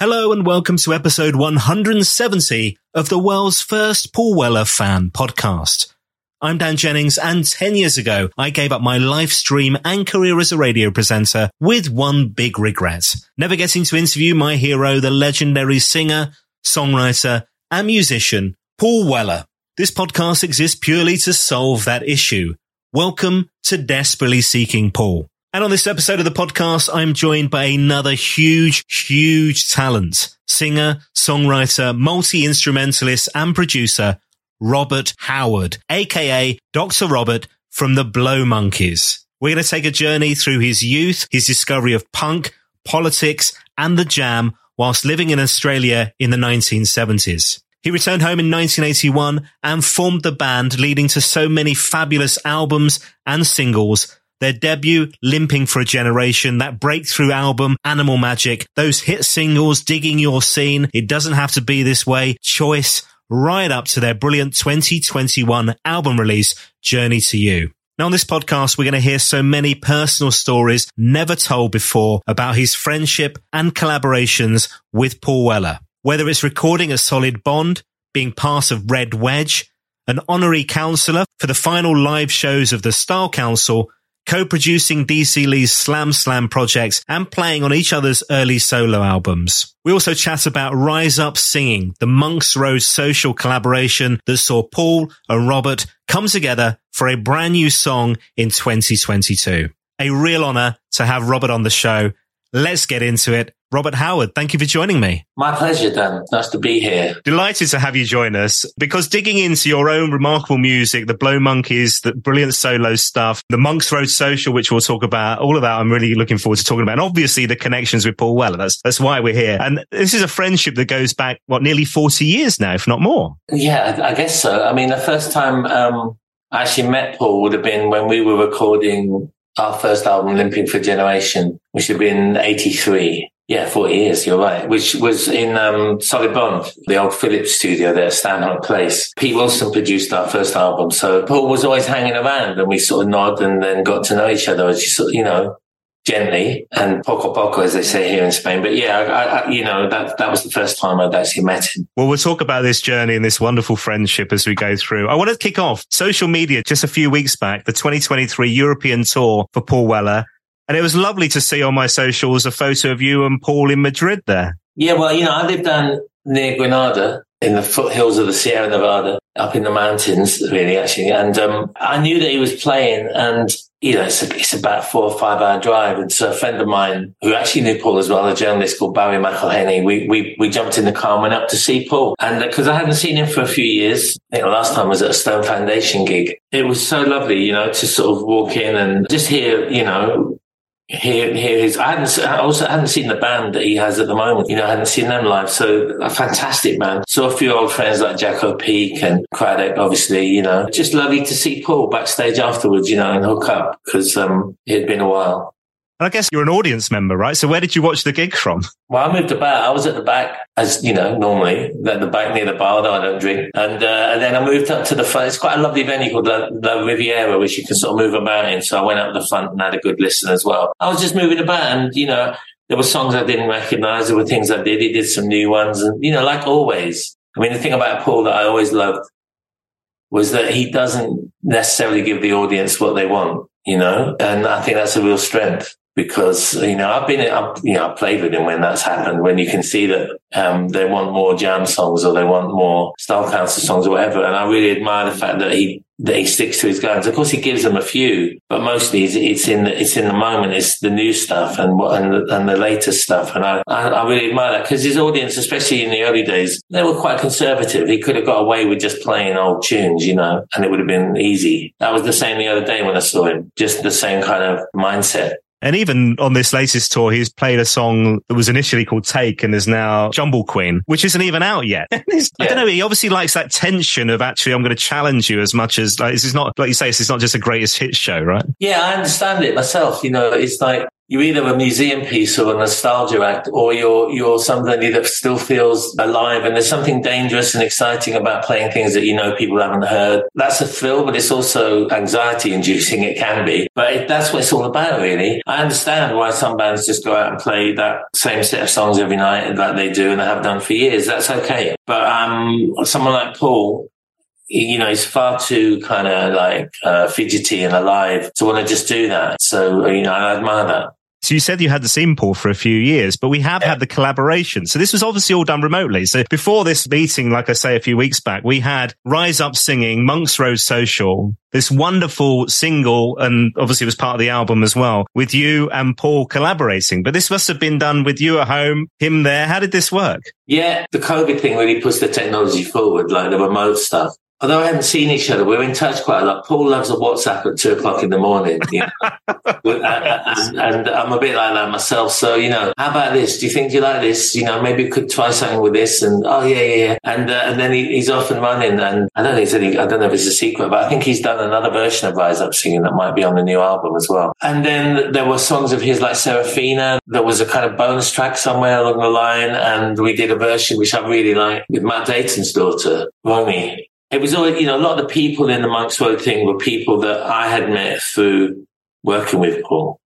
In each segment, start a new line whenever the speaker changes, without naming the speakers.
Hello and welcome to episode 170 of the world's first Paul Weller fan podcast. I'm Dan Jennings and 10 years ago, I gave up my live stream and career as a radio presenter with one big regret. Never getting to interview my hero, the legendary singer, songwriter and musician, Paul Weller. This podcast exists purely to solve that issue. Welcome to Desperately Seeking Paul. And on this episode of the podcast, I'm joined by another huge, huge talent, singer, songwriter, multi-instrumentalist and producer, Robert Howard, aka Dr. Robert from the Blow Monkeys. We're going to take a journey through his youth, his discovery of punk, politics and the jam whilst living in Australia in the 1970s. He returned home in 1981 and formed the band leading to so many fabulous albums and singles their debut, Limping for a Generation, that breakthrough album, Animal Magic, those hit singles, Digging Your Scene, It Doesn't Have to Be This Way, Choice, right up to their brilliant 2021 album release, Journey to You. Now on this podcast, we're going to hear so many personal stories never told before about his friendship and collaborations with Paul Weller. Whether it's recording a solid bond, being part of Red Wedge, an honorary counselor for the final live shows of the Style Council, co-producing Dee C. Lee's Slam Slam projects and playing on each other's early solo albums. We also chat about Rise Up Singing, the Monks Road social collaboration that saw Paul and Robert come together for a brand new song in 2022. A real honor to have Robert on the show. Let's get into it. Robert Howard, thank you for joining me.
My pleasure, Dan. Nice to be here.
Delighted to have you join us because digging into your own remarkable music, the Blow Monkeys, the brilliant solo stuff, the Monks Road Social, which we'll talk about, all of that I'm really looking forward to talking about. And obviously the connections with Paul Weller. That's, that's why we're here. And this is a friendship that goes back, what, nearly 40 years now, if not more.
Yeah, I guess so. I mean, the first time, um, I actually met Paul would have been when we were recording our first album, Limping for Generation, which had been 83. Yeah, 40 years, you're right. Which was in um, Solid Bond, the old Philips studio there Stanhope Place. Pete Wilson produced our first album. So Paul was always hanging around and we sort of nod and then got to know each other as you sort of, you know, gently and poco poco, as they say here in Spain. But yeah, I, I, you know, that, that was the first time I'd actually met him.
Well, we'll talk about this journey and this wonderful friendship as we go through. I want to kick off social media just a few weeks back, the 2023 European tour for Paul Weller. And it was lovely to see on my socials a photo of you and Paul in Madrid there.
Yeah, well, you know, I live down near Granada in the foothills of the Sierra Nevada, up in the mountains, really, actually. And um, I knew that he was playing, and you know, it's, a, it's about four or five hour drive. And so a friend of mine who actually knew Paul as well, a journalist called Barry McIlheney, we, we, we jumped in the car and went up to see Paul. And because uh, I hadn't seen him for a few years, I think the last time was at a Stone Foundation gig. It was so lovely, you know, to sort of walk in and just hear, you know, here, here is. I hadn't. I also hadn't seen the band that he has at the moment. You know, I hadn't seen them live. So a fantastic band. Saw a few old friends like Jacko Peake and Cradock, obviously. You know, just lovely to see Paul backstage afterwards. You know, and hook up because um, it had been a while.
And I guess you're an audience member, right? So where did you watch the gig from?
Well, I moved about. I was at the back, as you know, normally at the back near the bar. Though I don't drink, and uh, and then I moved up to the front. It's quite a lovely venue called the, the Riviera, which you can sort of move about in. So I went up the front and had a good listen as well. I was just moving about, and you know, there were songs I didn't recognize. There were things I did. He did some new ones, and you know, like always. I mean, the thing about Paul that I always loved was that he doesn't necessarily give the audience what they want, you know, and I think that's a real strength because you know I've been I've, you know I've played with him when that's happened when you can see that um, they want more jam songs or they want more style council songs or whatever. And I really admire the fact that he that he sticks to his guns. Of course he gives them a few but mostly it's, it's in the, it's in the moment. It's the new stuff and what and the, and the latest stuff. And I I, I really admire that because his audience especially in the early days they were quite conservative. He could have got away with just playing old tunes you know and it would have been easy. That was the same the other day when I saw him. Just the same kind of mindset
and even on this latest tour, he's played a song that was initially called Take and is now Jumble Queen, which isn't even out yet. yeah. I don't know. He obviously likes that tension of actually, I'm going to challenge you as much as like, this is not, like you say, this is not just a greatest hit show, right?
Yeah, I understand it myself. You know, it's like, you're either a museum piece or a nostalgia act, or you're you're somebody that still feels alive. And there's something dangerous and exciting about playing things that you know people haven't heard. That's a thrill, but it's also anxiety inducing. It can be, but it, that's what it's all about, really. I understand why some bands just go out and play that same set of songs every night that they do and they have done for years. That's okay. But um, someone like Paul, you know, he's far too kind of like uh, fidgety and alive to want to just do that. So, you know, I admire that.
So you said you had the scene Paul for a few years, but we have yeah. had the collaboration. So this was obviously all done remotely. So before this meeting, like I say, a few weeks back, we had Rise Up Singing, Monks Road Social, this wonderful single, and obviously it was part of the album as well, with you and Paul collaborating. But this must have been done with you at home, him there. How did this work?
Yeah, the COVID thing really pushed the technology forward, like the remote stuff although I haven't seen each other, we're in touch quite a lot. Paul loves a WhatsApp at two o'clock in the morning, you know? and, and, and, I'm a bit like that myself. So, you know, how about this? Do you think you like this? You know, maybe we could try something with this. And oh yeah, yeah, yeah. And uh, and then he, he's off and running. And I don't know. Said he, I don't know if it's a secret, but I think he's done another version of Rise Up Singing that might be on the new album as well. And then there were songs of his like Serafina. There was a kind of bonus track somewhere along the line, and we did a version which I really like with Matt Deighton's daughter, Romy it was all, you know, a lot of the people in the Monks Road thing were people that I had met through working with Paul.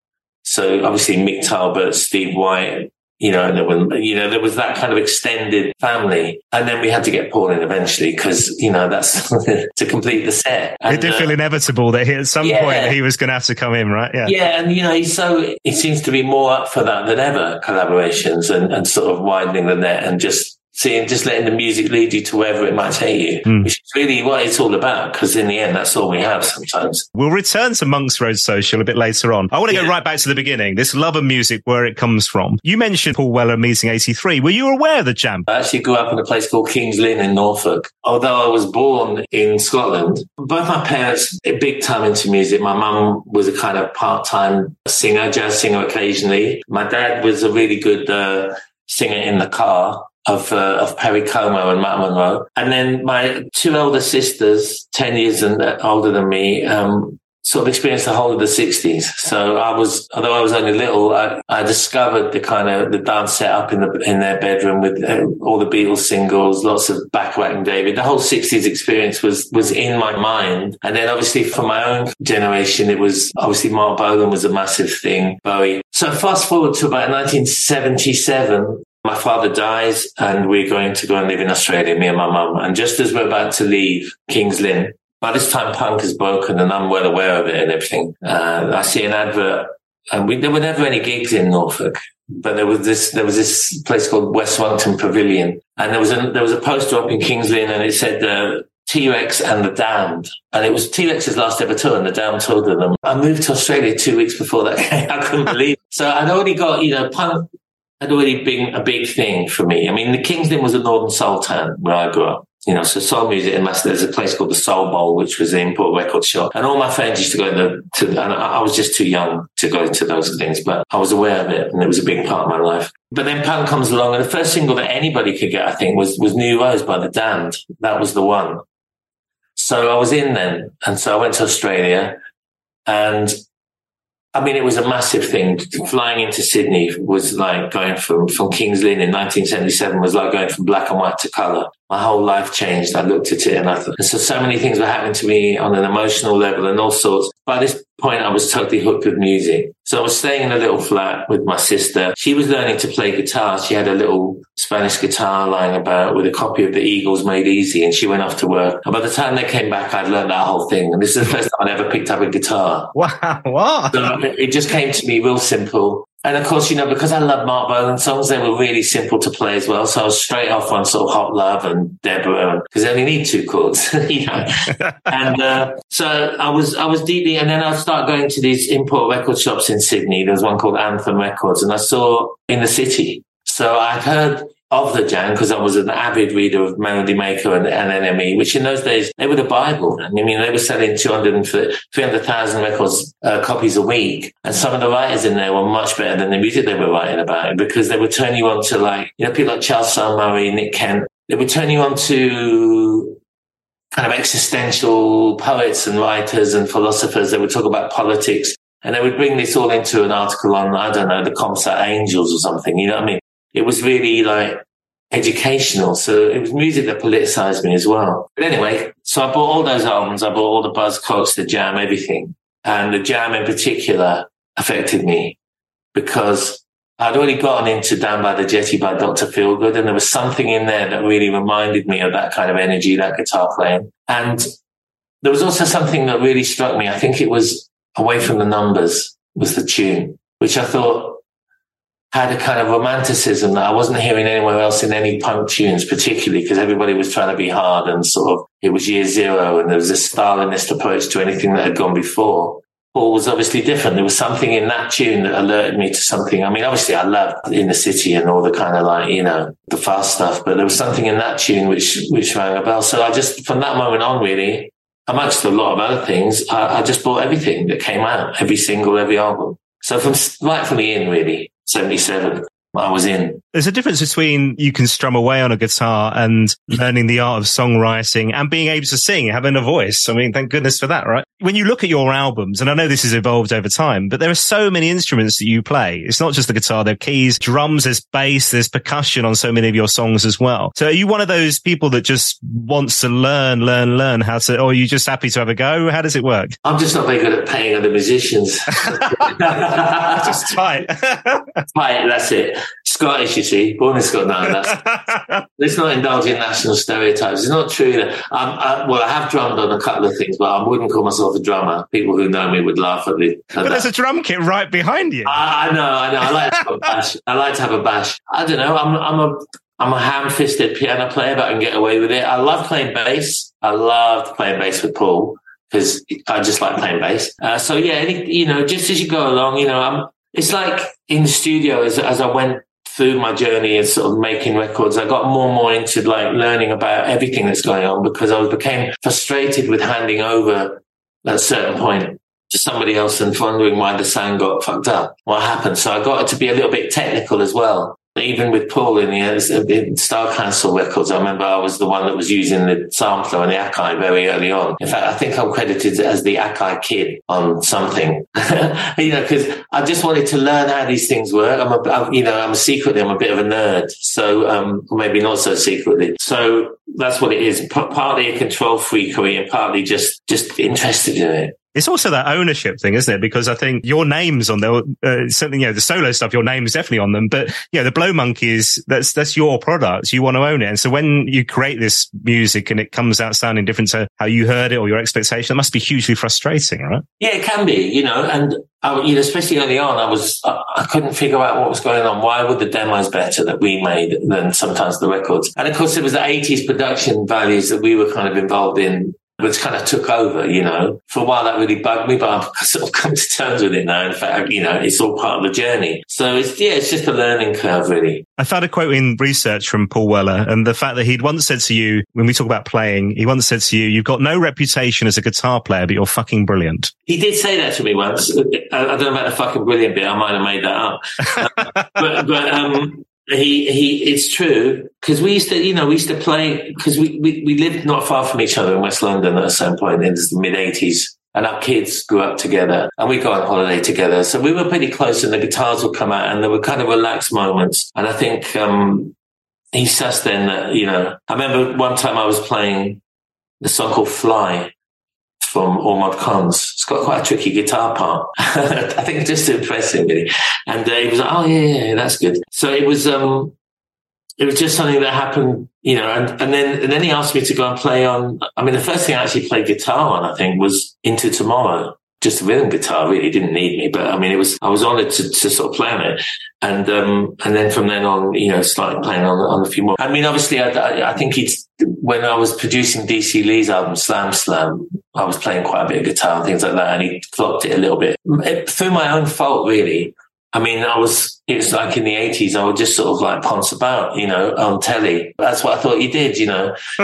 So obviously Mick Talbot, Steve White, you know, and there was, you know, there was that kind of extended family. And then we had to get Paul in eventually because, you know, that's to complete the set.
And, it did uh, feel inevitable that he, at some yeah. point he was going to have to come in, right?
Yeah. Yeah. And, you know, he's so, he seems to be more up for that than ever, collaborations and, and sort of widening the net and just seeing just letting the music lead you to wherever it might take you, mm. which is really what it's all about. Because in the end, that's all we have sometimes.
We'll return to Monks Road Social a bit later on. I want to yeah. go right back to the beginning. This love of music, where it comes from. You mentioned Paul Weller meeting '83. Were you aware of the jam?
I actually grew up in a place called Kings Lynn in Norfolk. Although I was born in Scotland, both my parents big time into music. My mum was a kind of part-time singer, jazz singer occasionally. My dad was a really good uh, singer in the car of uh, of Perry Como and Matt Monro, and then my two elder sisters, ten years and uh, older than me, um, sort of experienced the whole of the '60s. So I was, although I was only little, I, I discovered the kind of the dance set up in the in their bedroom with uh, all the Beatles singles, lots of Bacharach and David. The whole '60s experience was was in my mind, and then obviously for my own generation, it was obviously Marc Bolan was a massive thing, Bowie. So fast forward to about 1977, my father dies and we're going to go and live in Australia, me and my mum. And just as we're about to leave Kings Lynn, by this time punk is broken and I'm well aware of it and everything. Uh, I see an advert and we, there were never any gigs in Norfolk, but there was this, there was this place called West Pavilion and there was a, there was a poster up in Kings Lynn and it said, uh, T-Rex and the Damned. And it was T-Rex's last ever tour and the Damned toured them. I moved to Australia two weeks before that. I couldn't believe it. So I'd already got, you know, punk, had already been a big thing for me. I mean, the Kings Lynn was a northern soul town where I grew up. You know, so soul music and there's a place called the Soul Bowl, which was the import record shop. And all my friends used to go to, to and I was just too young to go to those things, but I was aware of it and it was a big part of my life. But then punk comes along and the first single that anybody could get, I think, was, was New Rose by the Damned. That was the one. So I was in then. And so I went to Australia and I mean, it was a massive thing. Flying into Sydney was like going from, from Kings Lynn in 1977 was like going from black and white to color my whole life changed. I looked at it and I thought, and so, so many things were happening to me on an emotional level and all sorts. By this point, I was totally hooked with music. So I was staying in a little flat with my sister. She was learning to play guitar. She had a little Spanish guitar lying about with a copy of the Eagles Made Easy and she went off to work. And by the time they came back, I'd learned that whole thing. And this is the first time I'd ever picked up a guitar.
Wow. What?
So it just came to me real simple. And of course, you know, because I love Marc Bolan songs, they were really simple to play as well. So I was straight off on sort of Hot Love and Deborah, because they only need two chords, you know. and uh, so I was, I was deeply, and then I started going to these import record shops in Sydney. There was one called Anthem Records, and I saw in the city. So I heard of the Jam because I was an avid reader of Melody Maker and, and NME, which in those days they were the Bible. I mean, they were selling 200 300,000 records, uh, copies a week. And some of the writers in there were much better than the music they were writing about because they would turn you on to like, you know, people like Charles Murray, Nick Kent. They would turn you on to kind of existential poets and writers and philosophers. They would talk about politics And they would bring this all into an article on, I don't know, the Comsat Angels or something. You know what I mean? It was really like educational. So it was music that politicized me as well. But anyway, so I bought all those albums. I bought all the Buzzcocks, the Jam, everything. And the Jam in particular affected me because I'd already gotten into Down by the Jetty by Dr. Feelgood. And there was something in there that really reminded me of that kind of energy, that guitar playing. And there was also something that really struck me. I think it was Away from the Numbers was the tune, which I thought had a kind of romanticism that I wasn't hearing anywhere else in any punk tunes, particularly because everybody was trying to be hard and sort of it was year zero and there was a Stalinist approach to anything that had gone before. Paul was obviously different. There was something in that tune that alerted me to something. I mean, obviously I loved in the city and all the kind of like, you know, the fast stuff, but there was something in that tune which, which rang a bell. So I just, from that moment on, really, amongst a lot of other things, I, I just bought everything that came out, every single, every album. So from right from the in, really, 77, I was in.
There's a difference between you can strum away on a guitar and learning the art of songwriting and being able to sing, having a voice. I mean, thank goodness for that, right? When you look at your albums, and I know this has evolved over time, but there are so many instruments that you play. It's not just the guitar, there are keys, drums, there's bass, there's percussion on so many of your songs as well. So are you one of those people that just wants to learn, learn, learn how to, or are you just happy to have a go? How does it work?
I'm just not very good at paying other musicians.
just tight.
tight, that's it. Scottish, you see, born in Scotland. That's, let's not indulge in national stereotypes. It's not true that I'm, I, well, I have drummed on a couple of things, but I wouldn't call myself a drummer. People who know me would laugh at me.
But there's a drum kit right behind you.
I, I know, I know. I like to have a bash. I like to have a bash. I don't know. I'm, I'm a, I'm a ham-fisted piano player, but I can get away with it. I love playing bass. I loved playing bass with Paul because I just like playing bass. Uh, so yeah, any, you know, just as you go along, you know, I'm, it's like in the studio as, as I went through my journey of sort of making records, I got more and more into like learning about everything that's going on because I became frustrated with handing over at a certain point to somebody else and wondering why the sound got fucked up. What happened? So I got to be a little bit technical as well even with Paul in the in Style Council records, I remember I was the one that was using the sampler and the Akai very early on. In fact, I think I'm credited as the Akai kid on something, you know, because I just wanted to learn how these things work. I'm a, I'm, you know, I'm secretly, I'm a bit of a nerd. So, um, maybe not so secretly. So that's what it is. P- partly a control freakery and partly just, just interested in it.
It's also that ownership thing, isn't it? Because I think your name's on there. Uh, something, you know, the solo stuff, your name is definitely on them. But you know, the Blow Monkeys, that's that's your product. You want to own it. And so when you create this music and it comes out sounding different to how you heard it or your expectation, it must be hugely frustrating, right?
Yeah, it can be. You know, and I, you know, especially early on, I was I, I couldn't figure out what was going on. Why were the demos better that we made than sometimes the records? And of course, it was the '80s production values that we were kind of involved in which kind of took over, you know. For a while that really bugged me, but I've sort of come to terms with it now. In fact, you know, it's all part of the journey. So it's, yeah, it's just a learning curve, really.
I found a quote in research from Paul Weller and the fact that he'd once said to you, when we talk about playing, he once said to you, you've got no reputation as a guitar player, but you're fucking brilliant.
He did say that to me once. I, don't know about the fucking brilliant bit. I might have made that up. but, but, um, he he it's true because we used to you know we used to play because we, we we lived not far from each other in west london at some point in the mid 80s and our kids grew up together and we go on holiday together. So we were pretty close and the guitars would come out and there were kind of relaxed moments. And i think um he says then that you know i remember one time i was playing the song called fly from Mod Cons. It's got quite a tricky guitar part. I think just to impress him, really. And uh, he was like, "Oh yeah, yeah, that's good." So it was, um, it was just something that happened, you know. And, and then and then he asked me to go and play on. I mean, the first thing I actually played guitar on, I think, was Into Tomorrow just rhythm guitar really didn't need me but i mean it was i was honored to, to sort of play on it and um and then from then on you know started playing on, on a few more. I mean obviously i, I, think it's when i was producing dc lee's album slam slam i was playing quite a bit of guitar and things like that and he flopped it a little bit. It, through my own fault really I mean, I was, it was like in the 80s, I would just sort of like ponce about, you know, on telly. That's what I thought you did, you know.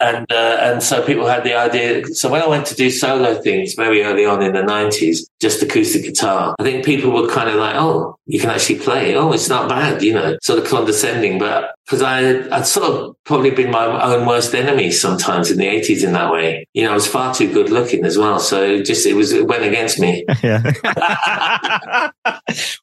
and, uh, and so people had the idea. So when I went to do solo things very early on in the 90s, just acoustic guitar, I think people were kind of like, oh, you can actually play. Oh, it's not bad, you know, sort of condescending. But because I I'd sort of probably been my own worst enemy sometimes in the eighties in that way. You know, I was far too good looking as well, so it just it was it went against me.
Yeah.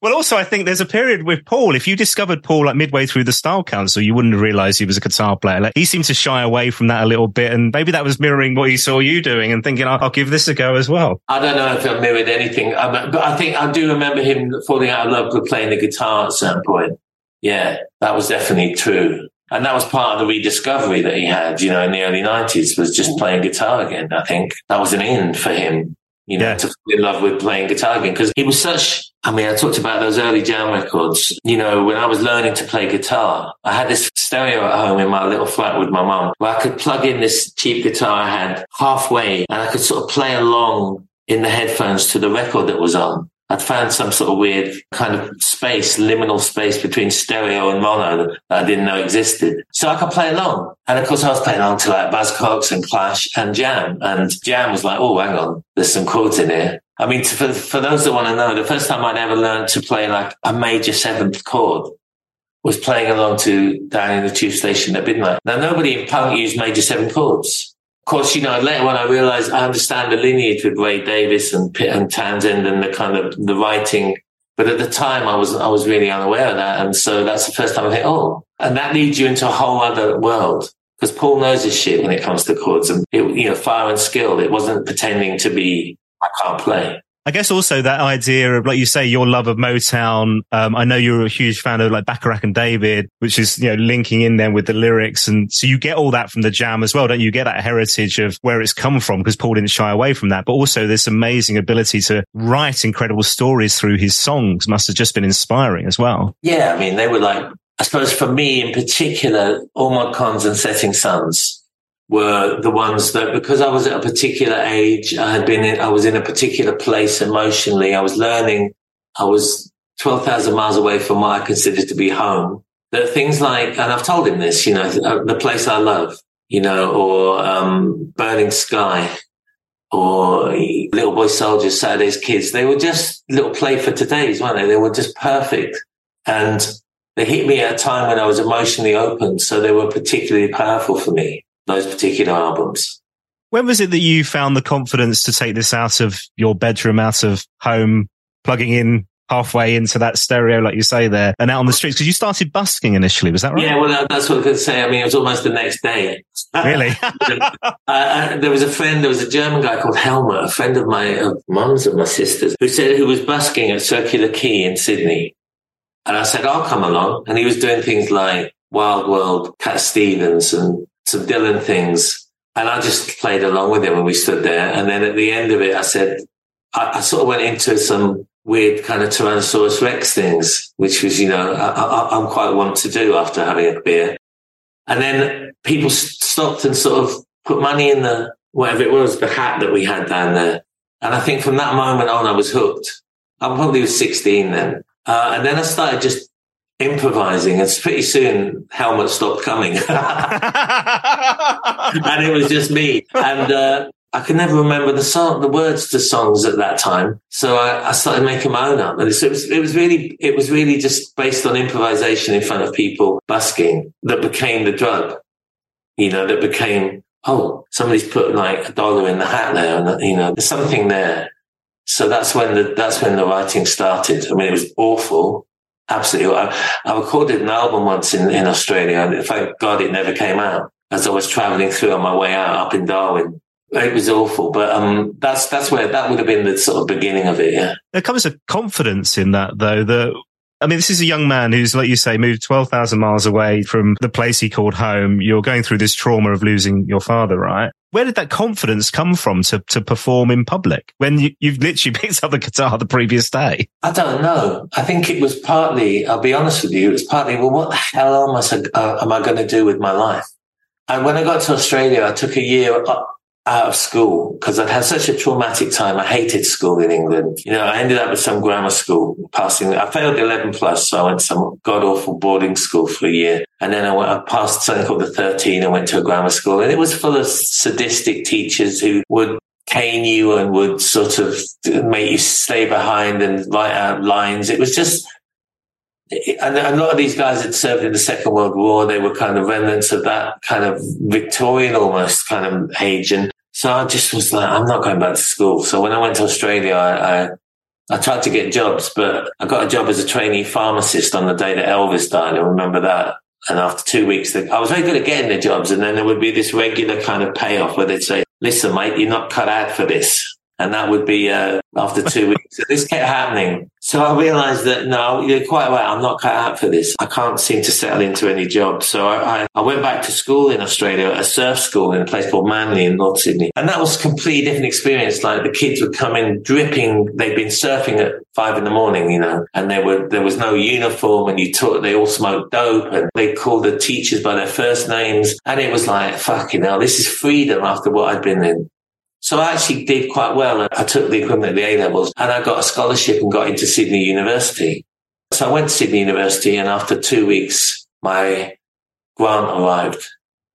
well, also I think there's a period with Paul. If you discovered Paul like midway through the Style Council, you wouldn't have realised he was a guitar player. Like, he seemed to shy away from that a little bit, and maybe that was mirroring what he saw you doing and thinking, "I'll, I'll give this a go as well."
I don't know if I mirrored anything, but I think I do remember him falling out of love with playing the guitar at a certain point. Yeah, that was definitely true. And that was part of the rediscovery that he had, you know, in the early 90s was just mm. playing guitar again. I think that was an in for him, you know, yeah. to fall in love with playing guitar again. Because he was such, I mean, I talked about those early jam records. You know, when I was learning to play guitar, I had this stereo at home in my little flat with my mum where I could plug in this cheap guitar I had halfway and I could sort of play along in the headphones to the record that was on. I'd found some sort of weird kind of space, liminal space between stereo and mono that I didn't know existed. So I could play along. And of course I was playing along to like Buzzcocks and Clash and Jam. And Jam was like, oh, hang on, there's some chords in here. I mean, for, for those that want to know, the first time I'd ever learned to play like a major seventh chord was playing along to down in the tube station at midnight. Now, nobody in punk used major seven chords of course, you know, later when I realized I understand the lineage with Ray Davies and Pitt and Townshend and the kind of the writing. But at the time, I was I was really unaware of that, and so that's the first time I think, oh, and that leads you into a whole other world because Paul knows his shit when it comes to chords and it, you know fire and skill. It wasn't pretending to be I can't play.
I guess also that idea of, like you say, your love of Motown. Um, I know you're a huge fan of like Bacharach and David, which is, you know, linking in there with the lyrics. And so you get all that from the jam as well, don't you? you get that heritage of where it's come from because Paul didn't shy away from that. But also this amazing ability to write incredible stories through his songs must have just been inspiring as well.
Yeah. I mean, they were like, I suppose for me in particular, All Mod Cons and Setting Sons were the ones that because I was at a particular age, I had been in, I was in a particular place emotionally. I was learning. I was 12,000 miles away from what I considered to be home. That things like, and I've told him this, you know, uh, the place I love, you know, or, um, burning sky or little boy soldiers, Saturday's kids. They were just little play for today's, weren't they? They were just perfect. And they hit me at a time when I was emotionally open. So they were particularly powerful for me those particular albums.
When was it that you found the confidence to take this out of your bedroom, out of home, plugging in halfway into that stereo, like you say there, and out on the streets? Because you started busking initially, was that right?
Yeah, well, that's what I was going to say. I mean, it was almost the next day.
Really?
uh, uh, there was a friend, there was a German guy called Helmut, a friend of my uh, mum's and my sister's, who said he was busking at Circular Quay in Sydney. And I said, I'll come along. And he was doing things like Wild World, Cat Stevens, and some Dylan things. And I just played along with him when we stood there. And then at the end of it, I said, I, I sort of went into some weird kind of Tyrannosaurus Rex things, which was, you know, I, am quite want to do after having a beer. And then people stopped and sort of put money in the, whatever it was, the hat that we had down there. And I think from that moment on, I was hooked. I probably was 16 then. Uh, and then I started just improvising and pretty soon Helmut stopped coming and it was just me and uh, I could never remember the song, the words to songs at that time. So I, I started making my own up. And it was, it was really, it was really just based on improvisation in front of people busking that became the drug, you know, that became, oh, somebody's put like a dollar in the hat there and, you know, there's something there. So that's when the, that's when the writing started. I mean, it was awful Absolutely. I, I, recorded an album once in, in Australia and thank God it never came out as I was traveling through on my way out up in Darwin. It was awful, but um, that's that's where that would have been the sort of beginning of it. Yeah,
there comes a confidence in that, though. That I mean, this is a young man who's, like you say, moved 12,000 miles away from the place he called home. You're going through this trauma of losing your father, right? Where did that confidence come from to, to perform in public when you, you've literally picked up the guitar the previous day?
I don't know. I think it was partly, I'll be honest with you, it was partly, well, what the hell am I, uh, am I going to do with my life? And when I got to Australia, I took a year out of school because I'd had such a traumatic time. I hated school in England. You know, I ended up at some grammar school passing. I failed 11 plus, so I went to some god awful boarding school for a year. And then I went, I passed something called the 13 and went to a grammar school and it was full of sadistic teachers who would cane you and would sort of make you stay behind and write out lines. It was just, and a lot of these guys had served in the Second World War. They were kind of remnants of that kind of Victorian almost kind of age. And so I just was like, I'm not going back to school. So when I went to Australia, I, I, I tried to get jobs, but I got a job as a trainee pharmacist on the day that Elvis died. I remember that. And after two weeks, I was very good at getting the jobs. And then there would be this regular kind of payoff where they'd say, listen, mate, you're not cut out for this. And that would be uh, after two weeks. So this kept happening. So I realized that no, you're quite right. I'm not cut out for this. I can't seem to settle into any job. So I, I, went back to school in Australia, a surf school in a place called Manly in North Sydney. And that was a completely different experience. Like the kids would come in dripping. They'd been surfing at five in the morning, you know, and there were, there was no uniform and you taught, they all smoked dope and they called the teachers by their first names. And it was like, fucking hell, this is freedom after what I'd been in. So I actually did quite well. I took the equivalent of the A levels and I got a scholarship and got into Sydney University. So I went to Sydney University and after two weeks, my grant arrived.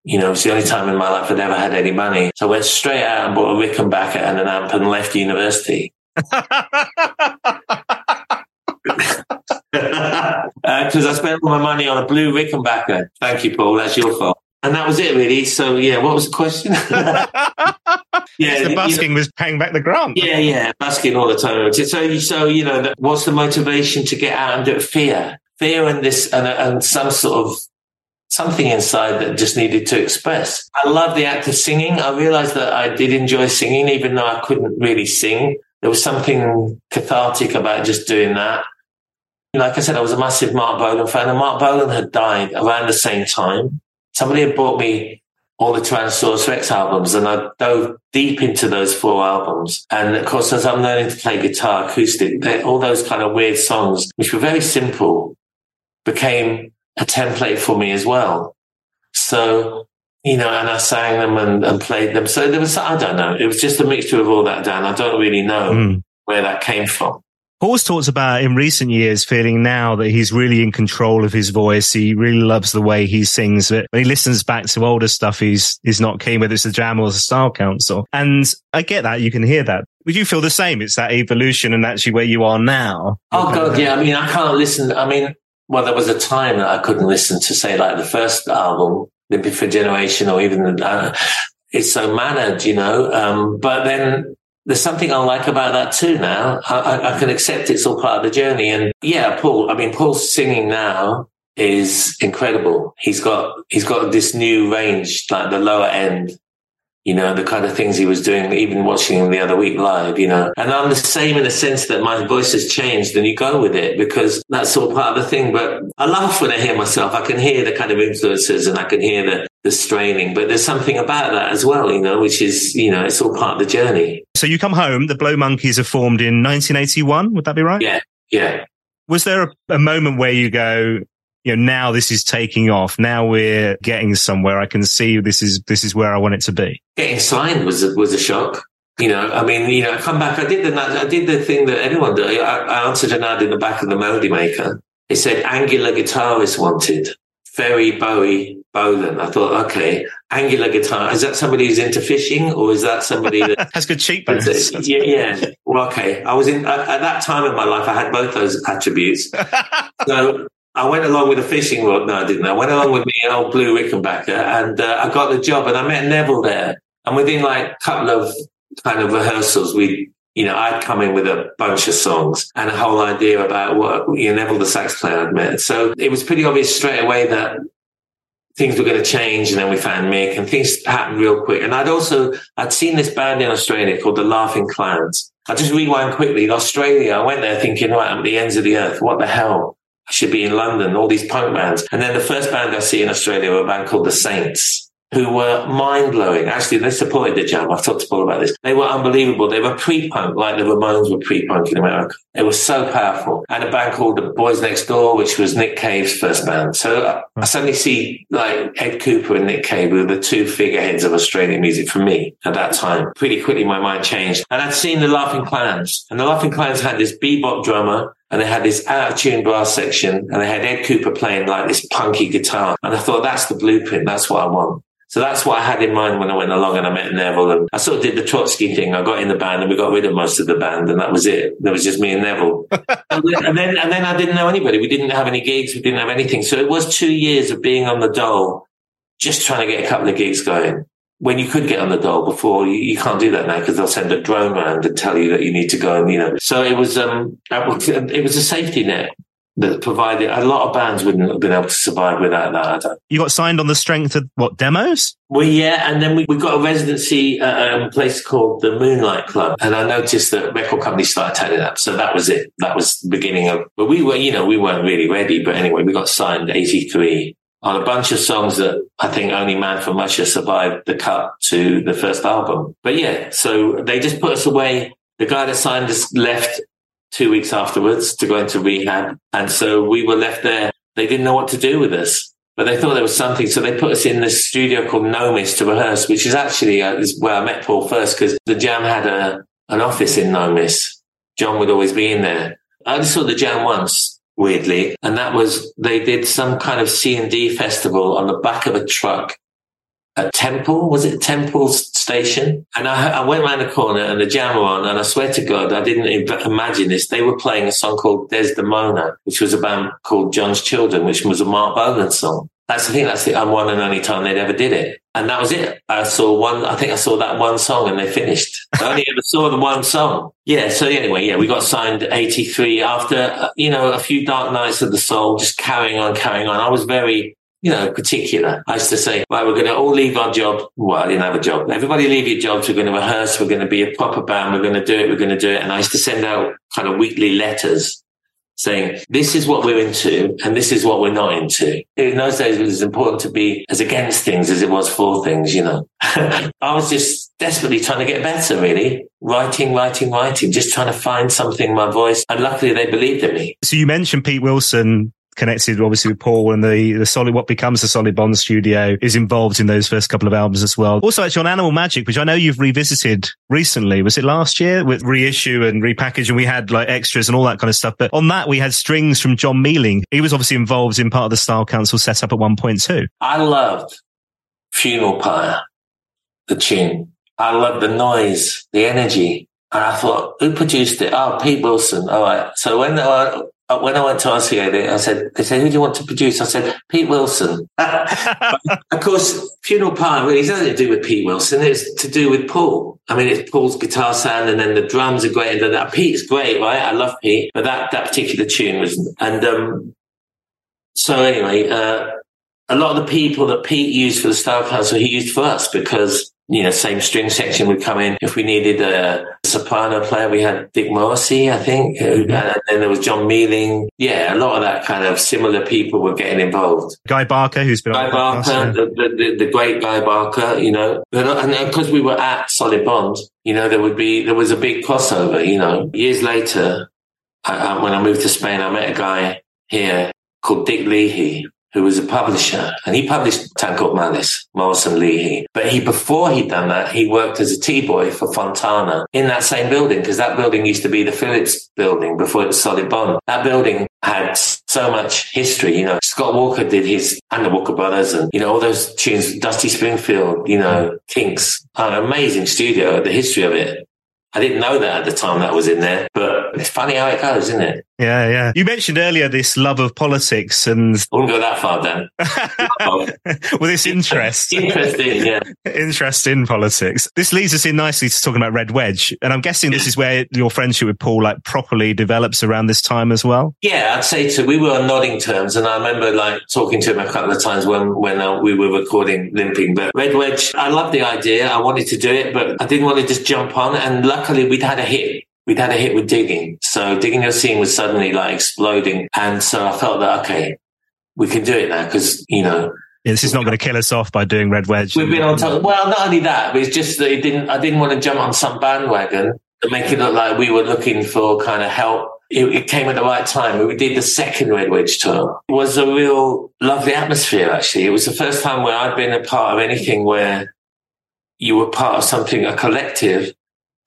You know, it's the only time in my life I'd ever had any money. So I went straight out and bought a Rickenbacker and an amp and left university. Because uh, I spent all my money on a blue Rickenbacker. Thank you, Paul. That's your fault. And that was it, really. So, yeah, what was the question?
yeah, the busking you know, was paying back the grant.
Yeah, yeah, busking all the time. So, so you know, what's the motivation to get out and do it? Fear, fear, and this, and, and some sort of something inside that just needed to express. I love the act of singing. I realized that I did enjoy singing, even though I couldn't really sing. There was something cathartic about just doing that. Like I said, I was a massive Marc Bolan fan, and Marc Bolan had died around the same time. Somebody had bought me all the Tyrannosaurus Rex albums, and I dove deep into those four albums. And of course, as I'm learning to play guitar acoustic, all those kind of weird songs, which were very simple, became a template for me as well. So, you know, and I sang them and, and played them. So there was, I don't know, it was just a mixture of all that, Dan. I don't really know mm. where that came from.
Paul's talks about in recent years feeling now that he's really in control of his voice. He really loves the way he sings it. When he listens back to older stuff, he's, he's not keen, whether it's the jam or the style council. And I get that. You can hear that. Would you feel the same? It's that evolution and actually where you are now.
Oh God. Yeah. I mean, I can't listen. I mean, well, there was a time that I couldn't listen to say like the first album, the for generation or even the, uh, it's so mannered, you know. Um, but then there's something I like about that too now. I, I, can accept it's all part of the journey. And yeah, Paul, I mean, Paul's singing now is incredible. He's got, he's got this new range, like the lower end you know, the kind of things he was doing, even watching him the other week live, you know. And I'm the same in the sense that my voice has changed and you go with it because that's all part of the thing. But I laugh when I hear myself. I can hear the kind of influences and I can hear the, the straining, but there's something about that as well, you know, which is, you know, it's all part of the journey.
So you come home, the Blow Monkeys are formed in 1981. Would that be right?
Yeah. Yeah.
Was there a, a moment where you go, you know, now this is taking off. Now we're getting somewhere. I can see this is, this is where I want it to be.
Getting signed was a, was a shock. You know, I mean, you know, I come back. I did the, I did the thing that everyone did. I, I answered an ad in the back of the Melody Maker. It said angular guitarist wanted. Very Bowie Bolan. I thought, okay, angular guitar. Is that somebody who's into fishing or is that somebody that
has good cheekbones?
yeah, yeah. Well, okay. I was in, at, at that time in my life, I had both those attributes. so I went along with a fishing rod. No, I didn't. I went along with me old blue Rickenbacker and uh, I got the job and I met Neville there. And within like a couple of kind of rehearsals, we, you know, I'd come in with a bunch of songs and a whole idea about what, you know, Neville, the sax player I'd met. So it was pretty obvious straight away that things were going to change. And then we found Mick and things happened real quick. And I'd also, I'd seen this band in Australia called the Laughing Clowns. I just rewind quickly. In Australia, I went there thinking, right, I'm at the ends of the earth. What the hell? I should be in London, all these punk bands. And then the first band I see in Australia were a band called The Saints who were mind blowing. Actually, they supported the jam. I've talked to Paul about this. They were unbelievable. They were pre punk, like the Ramones were pre punk in America. It was so powerful. And a band called The Boys Next Door, which was Nick Cave's first band. So uh, I suddenly see like Ed Kuepper and Nick Cave were the two figureheads of Australian music for me at that time. Pretty quickly, my mind changed. And I'd seen the Laughing Clowns, and the Laughing Clowns had this bebop drummer and they had this out of tune brass section and they had Ed Kuepper playing like this punky guitar. And I thought, that's the blueprint. That's what I want. So that's what I had in mind when I went along and I met Neville. And I sort of did the Trotsky thing. I got in the band and we got rid of most of the band, and that was it. There was just me and Neville. and, then, and then and then I didn't know anybody. We didn't have any gigs. We didn't have anything. So it was two years of being on the dole, just trying to get a couple of gigs going when you could get on the dole before, you, you can't do that now because they'll send a drone around and tell you that you need to go and, you know. So it was, um, it was a safety net that provided a lot of bands wouldn't have been able to survive without that.
You got signed on the strength of what demos?
Well, yeah, and then we, we got a residency at a place called the Moonlight Club, and I noticed that record companies started turning up. So that was it. That was the beginning of. But we were, you know, we weren't really ready. But anyway, we got signed eighty three on a bunch of songs that I think only Man from Russia survived the cut to the first album. But yeah, so they just put us away. The guy that signed us left two weeks afterwards to go into rehab. And so we were left there. They didn't know what to do with us, but they thought there was something. So they put us in this studio called Nomis to rehearse, which is actually uh, is where I met Paul first because the Jam had a, an office in Nomis. John would always be in there. I only saw the Jam once weirdly. And that was, they did some kind of CND festival on the back of a truck at Temple. Was it Temple Station? And I, I went around the corner and the jam were on. And I swear to God, I didn't imagine this. They were playing a song called Desdemona, which was a band called John's Children, which was a Marc Bolan song. That's the thing. That's the one and only time they'd ever did it. And that was it. I saw one, I think I saw that one song and they finished. I only ever saw the one song. Yeah. So anyway, yeah, we got signed 83 after, uh, you know, a few dark nights of the soul, just carrying on, carrying on. I was very, you know, particular. I used to say, right, we're going to all leave our job. Well, I didn't have a job. Everybody leave your jobs. We're going to rehearse. We're going to be a proper band. We're going to do it. We're going to do it. And I used to send out kind of weekly letters saying, this is what we're into and this is what we're not into. In those days, it was important to be as against things as it was for things, you know. I was just desperately trying to get better, really. Writing, writing, writing, just trying to find something, my voice. And luckily they believed in me.
So you mentioned Pete Wilson connected obviously with Paul and the, the solid, what becomes the Solid Bond studio is involved in those first couple of albums as well. Also actually on Animal Magic, which I know you've revisited recently. Was it last year with reissue and repackage and we had like extras and all that kind of stuff. But on that, we had strings from John Mealing. He was obviously involved in part of the Style Council setup at one point too.
I loved Funeral Pyre, the tune. I loved the noise, the energy. And I thought, who produced it? Oh, Pete Wilson. All right. So when uh, when I went to RCA, I said, they said, who do you want to produce? I said, Pete Wilson. of course, Funeral Pyre really has nothing to do with Pete Wilson. It's to do with Paul. I mean, it's Paul's guitar sound and then the drums are great. And that Pete's great, right? I love Pete, but that, that particular tune was, and, um, so anyway, uh, a lot of the people that Pete used for the Style Council, he used for us because you know, same string section would come in. If we needed a soprano player, we had Dick Morrissey, I think, mm-hmm. and then there was John Mealing. Yeah, a lot of that kind of similar people were getting involved.
Guy Barker, who's been
Guy Barker, the, the, the, great Guy Barker, you know, and because we were at Solid Bond, you know, there would be there was a big crossover. You know, years later, I, when I moved to Spain, I met a guy here called Dick Leahy, who was a publisher, and he published Tank Up Malice, Morrison Leahy. But he, before he'd done that, he worked as a T-boy for Fontana in that same building, because that building used to be the Phillips building before it was Solid Bond. That building had so much history, you know. Scott Walker did his, and the Walker Brothers, and, you know, all those tunes, Dusty Springfield, you know, Kinks, an amazing studio, the history of it. I didn't know that at the time that was in there, but it's funny how it goes, isn't it?
Yeah, yeah. You mentioned earlier this love of politics and.
I wouldn't go that far, Dan.
well, this interest.
Interesting, yeah.
interest in politics. This leads us in nicely to talking about Red Wedge. And I'm guessing this is where your friendship with Paul like properly develops around this time as well.
Yeah, I'd say so. We were on nodding terms. And I remember like talking to him a couple of times when, when uh, we were recording Limping. But Red Wedge, I loved the idea. I wanted to do it, but I didn't want to just jump on. And luckily we'd had a hit we'd had a hit with digging. So digging your scene was suddenly like exploding. And so I felt that, okay, we can do it now because, you know,
yeah, this is not going to kill us off by doing Red Wedge.
We've been on top. Well, not only that, but it's just that it didn't, I didn't want to jump on some bandwagon to make it look like we were looking for kind of help. It, it came at the right time. We did the second Red Wedge tour. It was a real lovely atmosphere, actually. It was the first time where I'd been a part of anything where you were part of something, a collective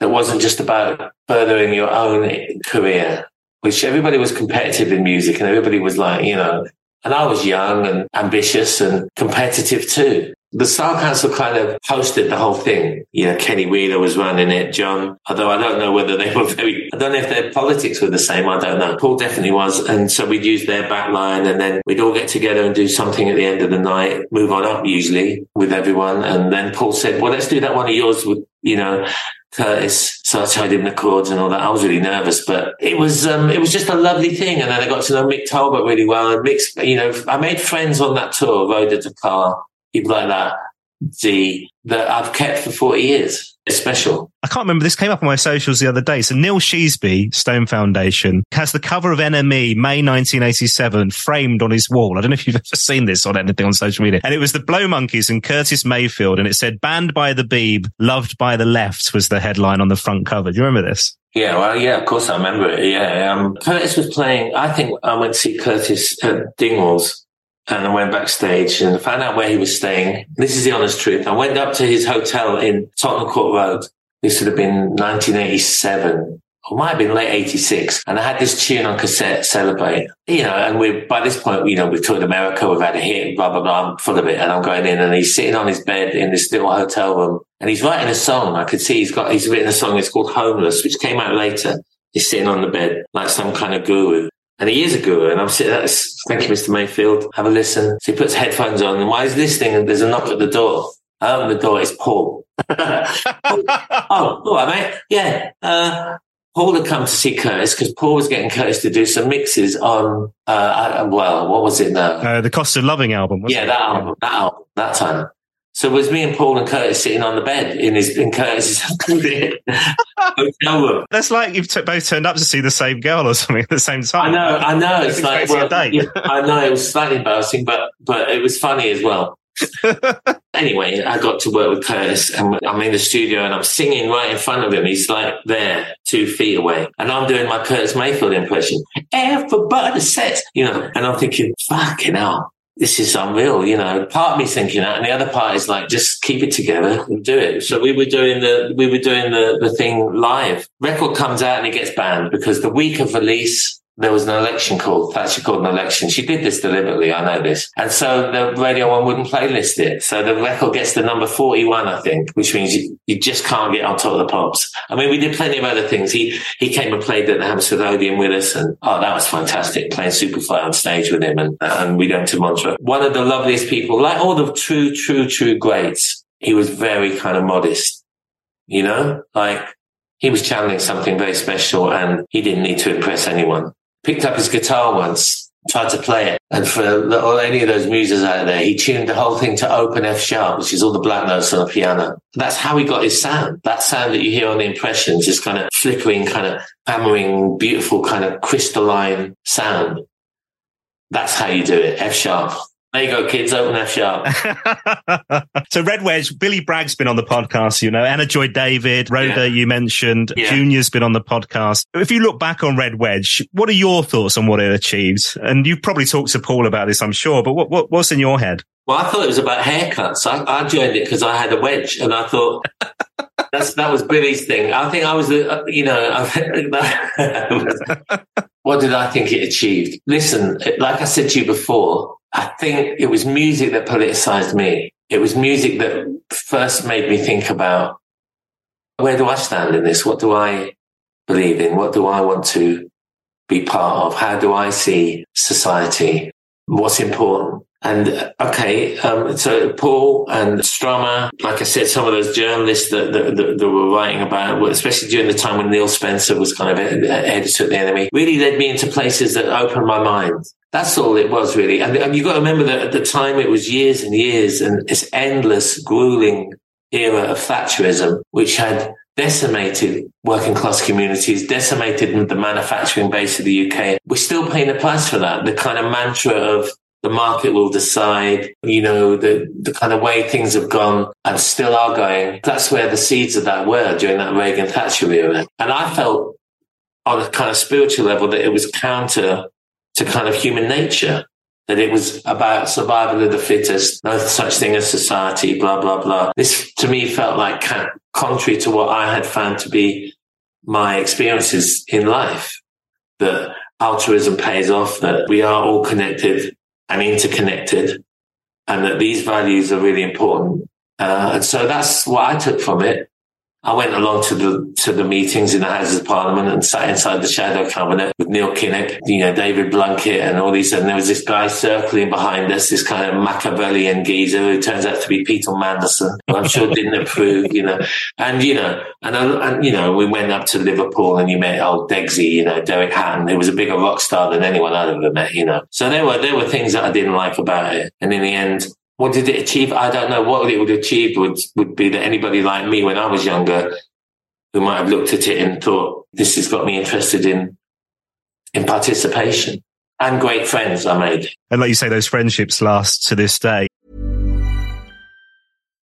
that wasn't just about furthering your own career, which everybody was competitive in music and everybody was like, you know, and I was young and ambitious and competitive too. the Style Council kind of hosted the whole thing. You know, Kenny Wheeler was running it, John, although I don't know whether they were very, I don't know if their politics were the same. I don't know. Paul definitely was. And so we'd use their back line and then we'd all get together and do something at the end of the night, move on up usually with everyone. And then Paul said, well, let's do that one of yours with, you know, Curtis. So I tied him the chords and all that. I was really nervous, but it was, um, it was just a lovely thing. And then I got to know Mick Talbot really well and Mick's, you know, I made friends on that tour, to Dakar, people like that, the, that I've kept for 40 years. It's special.
I can't remember. This came up on my socials the other day. So Neil Sheasby, Stone Foundation, has the cover of NME, May 1987, framed on his wall. I don't know if you've ever seen this on anything on social media. And it was the Blow Monkeys and Curtis Mayfield. And it said, banned by the Beeb, loved by the left was the headline on the front cover. Do you remember this?
Yeah, well, yeah, of course I remember it. Yeah. Um, Curtis was playing, I think I went to see Curtis at Dingwalls and I went backstage and found out where he was staying. This is the honest truth. I went up to his hotel in Tottenham Court Road. This would have been 1987 or might have been late 86. And I had this tune on cassette, Celebrate. You know, and we're, by this point, you know, we've toured America, we've had a hit, blah, blah, blah. I'm full of it. And I'm going in and he's sitting on his bed in this little hotel room and he's writing a song. I could see he's got, he's written a song. It's called Homeless, which came out later. He's sitting on the bed like some kind of guru. And he is a guru. And I'm sitting there, thank you, Mr. Mayfield. Have a listen. So he puts headphones on and while he's listening, and there's a knock at the door. I open the door. It's Paul. oh, all right, mate. Yeah. Uh, Paul had come to see Curtis because Paul was getting Curtis to do some mixes on, uh, well, what was it now?
Uh, the Cost of Loving album.
yeah,
it?
that album, that album, that time. So it was me and Paul and Curtis sitting on the bed in his in Curtis's hotel room.
That's like you've t- both turned up to see the same girl or something at the same time.
I know, I know. It's like well, I know it was slightly embarrassing, but but it was funny as well. anyway, I got to work with Curtis and I'm in the studio and I'm singing right in front of him. He's like there, two feet away. And I'm doing my Curtis Mayfield impression. Everybody says, you know, and I'm thinking, fucking hell this is unreal, you know. Part of me thinking that, and the other part is like, just keep it together and do it. So we were doing the we were doing the the thing live. Record comes out and it gets banned because the week of release there was an election called. Thatcher called an election. She did this deliberately. I know this. And so the Radio One wouldn't playlist it. So the record gets to number 41, I think, which means you, you just can't get on top of the pops. I mean, we did plenty of other things. He, he came and played at the Hammersmith Odeon with us. And oh, that was fantastic playing Superfly on stage with him. And, uh, and we went to Montreux. One of the loveliest people, like all the true, true, true greats. He was very kind of modest, you know, like he was channeling something very special and he didn't need to impress anyone picked up his guitar once, tried to play it. And for any of those muses out there, he tuned the whole thing to open F sharp, which is all the black notes on the piano. That's how he got his sound. That sound that you hear on the impressions is kind of flickering, kind of hammering, beautiful, kind of crystalline sound. That's how you do it. F sharp. There you go, kids. Open F sharp.
so Red Wedge, Billy Bragg's been on the podcast, you know, Annajoy David, Rhoda, yeah. you mentioned, yeah. Junior's been on the podcast. If you look back on Red Wedge, what are your thoughts on what it achieved? And you've probably talked to Paul about this, I'm sure, but what, what what's in your head?
Well, I thought it was about haircuts. I, I joined it because I had a wedge and I thought that's, that was Billy's thing. I think I was uh, you know, what did I think it achieved? Listen, like I said to you before, I think it was music that politicized me. It was music that first made me think about where do I stand in this? What do I believe in? What do I want to be part of? How do I see society? What's important? And okay, um, so Paul and Strummer, like I said, some of those journalists that, that, that, that, were writing about, especially during the time when Neil Spencer was kind of editor at the NME, really led me into places that opened my mind. That's all it was really. And, and you've got to remember that at the time it was years and years and this endless, grueling era of Thatcherism, which had decimated working class communities, decimated the manufacturing base of the UK. We're still paying the price for that. The kind of mantra of the market will decide, you know, the, the kind of way things have gone and still are going. That's where the seeds of that were during that Reagan Thatcher era. And I felt on a kind of spiritual level that it was counter to kind of human nature, that it was about survival of the fittest, no such thing as society, blah, blah, blah. This to me felt like contrary to what I had found to be my experiences in life, that altruism pays off, that we are all connected and interconnected and that these values are really important. Uh, and so that's what I took from it. I went along to the to the meetings in the Houses of Parliament and sat inside the shadow cabinet with Neil Kinnock, you know, David Blunkett and all these. And there was this guy circling behind us, this kind of Machiavellian geezer who turns out to be Peter Mandelson, who I'm sure didn't approve, you know. And, you know, and, and, you know, we went up to Liverpool and you met old Degsy, you know, Derek Hatton, who was a bigger rock star than anyone I'd ever met, you know. So there were, there were things that I didn't like about it. And in the end, what did it achieve? I don't know. What it would achieve would, would be that anybody like me when I was younger who might have looked at it and thought, this has got me interested in, in participation and great friends I made.
And like you say, those friendships last to this day.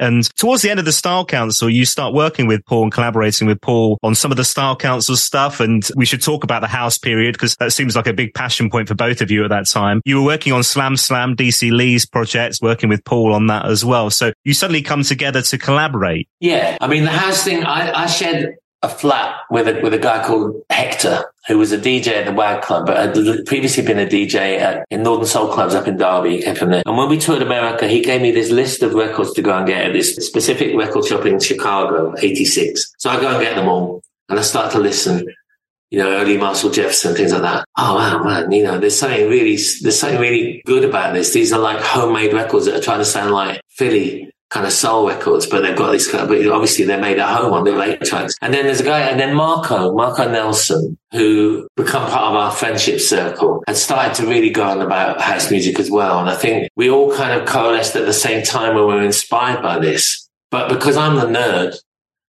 And towards the end of the Style Council, you start working with Paul and collaborating with Paul on some of the Style Council stuff. And we should talk about the house period because that seems like a big passion point for both of you at that time. You were working on Slam Slam, Dee C. Lee's projects, working with Paul on that as well. So you suddenly come together to collaborate.
Yeah. I mean, the house thing, I, I shared a flat with a, with a guy called Hector, who was a DJ at the WAG Club, but had previously been a DJ at, in Northern Soul Clubs up in Derby. There. And when we toured America, he gave me this list of records to go and get at this specific record shop in Chicago, 86. So I go and get them all and I start to listen. You know, early Marshall Jefferson, things like that. Oh wow, man! You know, there's something really, there's something really good about this. These are like homemade records that are trying to sound like Philly kind of soul records, but they've got this kind of, but obviously they're made at home on the late tracks. And then there's a guy, and then Marco, Marco Nelson, who become part of our friendship circle and started to really go on about house music as well. And I think we all kind of coalesced at the same time when we were inspired by this. But because I'm the nerd,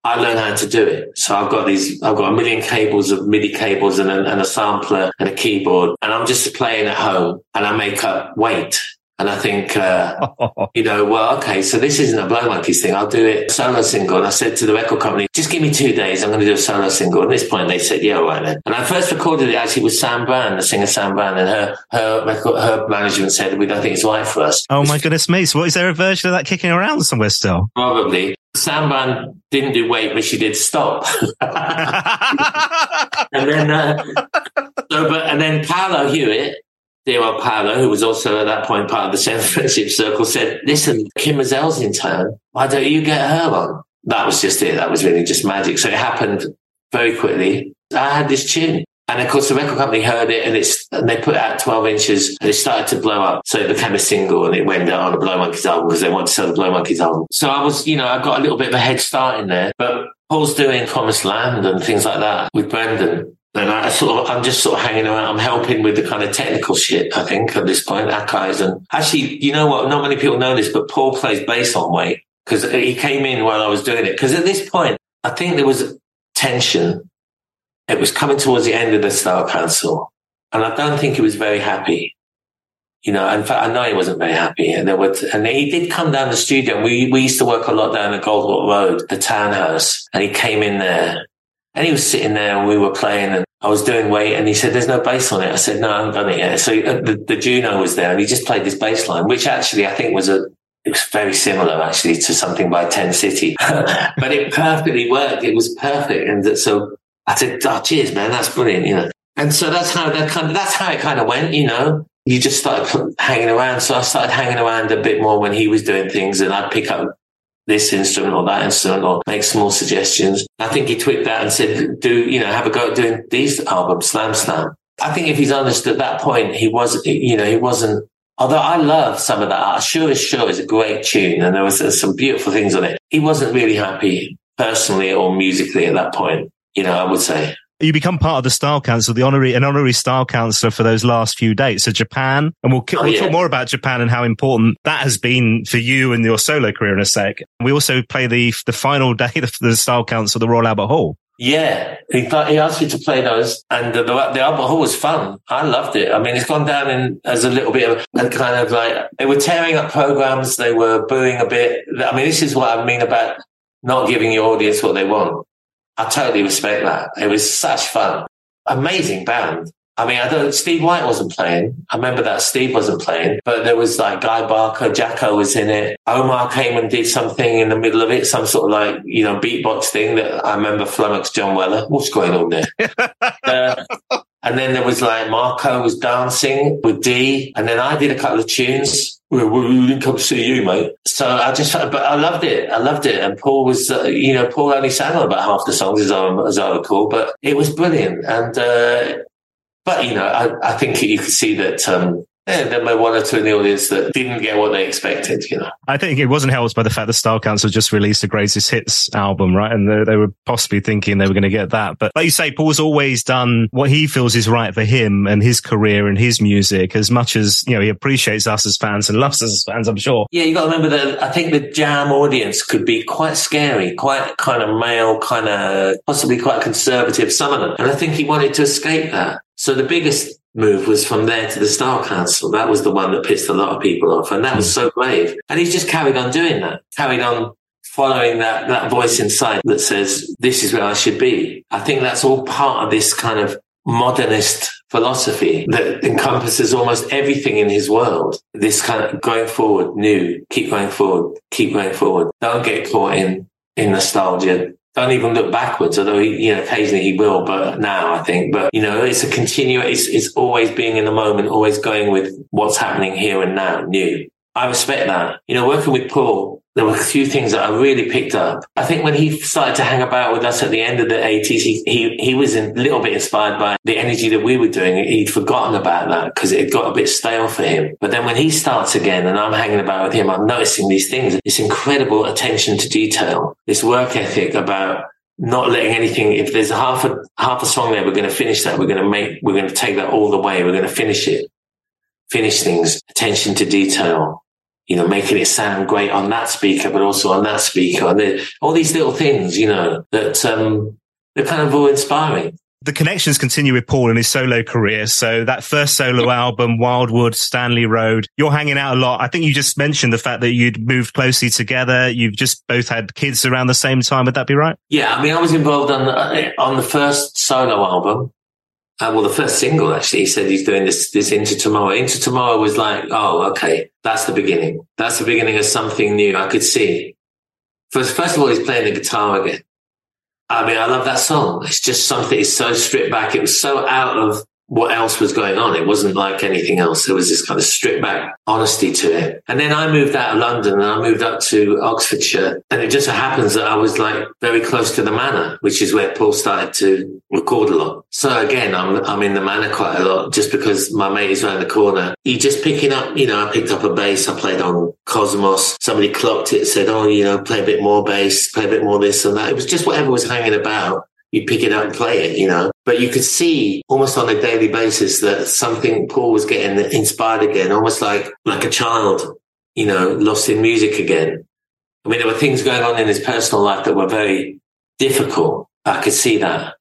I learned how to do it. So I've got these, I've got a million cables of MIDI cables and a, and a sampler and a keyboard and I'm just playing at home and I make up Wait and I think, uh, you know, well, okay, so this isn't a Blow Monkeys thing. I'll do it solo single. And I said to the record company, just give me two days. I'm going to do a solo single. At this point, they said, yeah, all right then. And I first recorded it actually with Sam Brown, the singer Sam Brown, and her, her record, her management said, we don't think it's right for us.
Oh my goodness me. So what, is there a version of that kicking around somewhere still?
Probably. Sam Brown didn't do wait, but she did stop. and then, uh, so, but, and then Paolo Hewitt, Dero Paolo, who was also at that point part of the San Friendship Circle, said, listen, Kym Mazelle's in town. Why don't you get her on? That was just it. That was really just magic. So it happened very quickly. I had this tune. And of course, the record company heard it and it's, and they put out 12 inches and it started to blow up. So it became a single and it went on the Blow Monkeys album because they wanted to sell the Blow Monkeys album. So I was, you know, I got a little bit of a head start in there, but Paul's doing Promised Land and things like that with Brendan. And I sort of, I'm just sort of hanging around. I'm helping with the kind of technical shit, I think, at this point, Akai's. And actually, you know what? Not many people know this, but Paul plays bass on Wait because he came in while I was doing it. Because at this point, I think there was tension. It was coming towards the end of the Style Council. And I don't think he was very happy. You know, in fact, I know he wasn't very happy. And there was, and he did come down the studio. And we, we used to work a lot down the Goldhawk Road, the townhouse. And he came in there and he was sitting there and we were playing and I was doing Wait and he said, there's no bass on it. I said, no, I haven't done it yet. So uh, the, the Juno was there and he just played this bass line, which actually I think was a, it was very similar actually to something by Ten City, but it perfectly worked. It was perfect. And so I said, oh, cheers, man. That's brilliant, you know. And so that's how that kind of, that's how it kind of went, you know. You just started hanging around. So I started hanging around a bit more when he was doing things and I'd pick up this instrument or that instrument or make small suggestions. I think he tweaked that and said, do, you know, have a go at doing these albums, Slam Slam. I think if he's honest at that point, he was, you know, he wasn't, although I love some of that. Sure is Sure is a great tune and there was some beautiful things on it. He wasn't really happy personally or musically at that point, you know, I would say.
You become part of the style council, the honorary, an honorary style councillor for those last few dates. So Japan, and we'll, oh, we'll yeah. talk more about Japan and how important that has been for you and your solo career in a sec. We also play the, the final day of the style council, the Royal Albert Hall.
Yeah, he, he asked me to play those, and the, the, the Albert Hall was fun. I loved it. I mean, it's gone down in as a little bit of a kind of like they were tearing up programs, they were booing a bit. I mean, this is what I mean about not giving your audience what they want. I totally respect that. It was such fun. Amazing band. I mean, I don't, Steve White wasn't playing. I remember that Steve wasn't playing, but there was like Guy Barker, Jacko was in it. Omar came and did something in the middle of it, some sort of like, you know, beatbox thing that I remember flummoxed John Weller. What's going on there? uh, and then there was like Marco was dancing with D. And then I did a couple of tunes. We, didn't come to see you, mate. So I just, but I loved it. I loved it. And Paul was, uh, you know, Paul only sang on about half the songs as I, as I recall, but it was brilliant. And, uh, but you know, I, I think you could see that um, yeah, there were one or two in the audience that didn't get what they expected, you know.
I think it wasn't helped by the fact that Style Council just released the greatest hits album, right? And they, they were possibly thinking they were going to get that. But like you say, Paul's always done what he feels is right for him and his career and his music as much as, you know, he appreciates us as fans and loves us as fans, I'm sure.
Yeah, you got to remember that I think the jam audience could be quite scary, quite kind of male, kind of possibly quite conservative, some of them. And I think he wanted to escape that. So the biggest move was from there to the Style Council. That was the one that pissed a lot of people off. And that was so brave. And he's just carried on doing that, carried on following that, that voice inside that says, this is where I should be. I think that's all part of this kind of modernist philosophy that encompasses almost everything in his world. This kind of going forward, new, keep going forward, keep going forward. Don't get caught in, in nostalgia don't even look backwards, although he, you know, occasionally he will, but now I think, but you know, it's a continuous, it's, it's always being in the moment, always going with what's happening here and now, new. I respect that. You know, working with Paul, there were a few things that I really picked up. I think when he started to hang about with us at the end of the 80s, he, he, he was a little bit inspired by the energy that we were doing. He'd forgotten about that because it got a bit stale for him. But then when he starts again and I'm hanging about with him, I'm noticing these things, this incredible attention to detail, this work ethic about not letting anything, if there's a half a, half a song there, we're going to finish that. We're going to make, we're going to take that all the way. We're going to finish it, finish things, attention to detail you know, making it sound great on that speaker, but also on that speaker, and the, all these little things, you know, that um, they're kind of all inspiring.
The connections continue with Paul in his solo career. So that first solo album, Wildwood, Stanley Road, you're hanging out a lot. I think you just mentioned the fact that you'd moved closely together. You've just both had kids around the same time. Would that be right?
Yeah. I mean, I was involved on the, on the first solo album. Uh, well, the first single actually, he said he's doing this this into tomorrow. Into tomorrow was like, oh, okay, that's the beginning. That's the beginning of something new. I could see. First, first of all, he's playing the guitar again. I mean, I love that song. It's just something. It's so stripped back. It was so out of what else was going on. It wasn't like anything else. There was this kind of stripped back honesty to it. And then I moved out of London and I moved up to Oxfordshire. And it just so happens that I was like very close to the manor, which is where Paul started to record a lot. So again, I'm, I'm in the manor quite a lot just because my mate is around the corner. You just picking up, you know, I picked up a bass. I played on Kosmos. Somebody clocked it, said, Oh, you know, play a bit more bass, play a bit more this and that. It was just whatever was hanging about you pick it up and play it, you know. But you could see almost on a daily basis that something Paul was getting inspired again, almost like like a child, you know, lost in music again. I mean, there were things going on in his personal life that were very difficult. I could see that.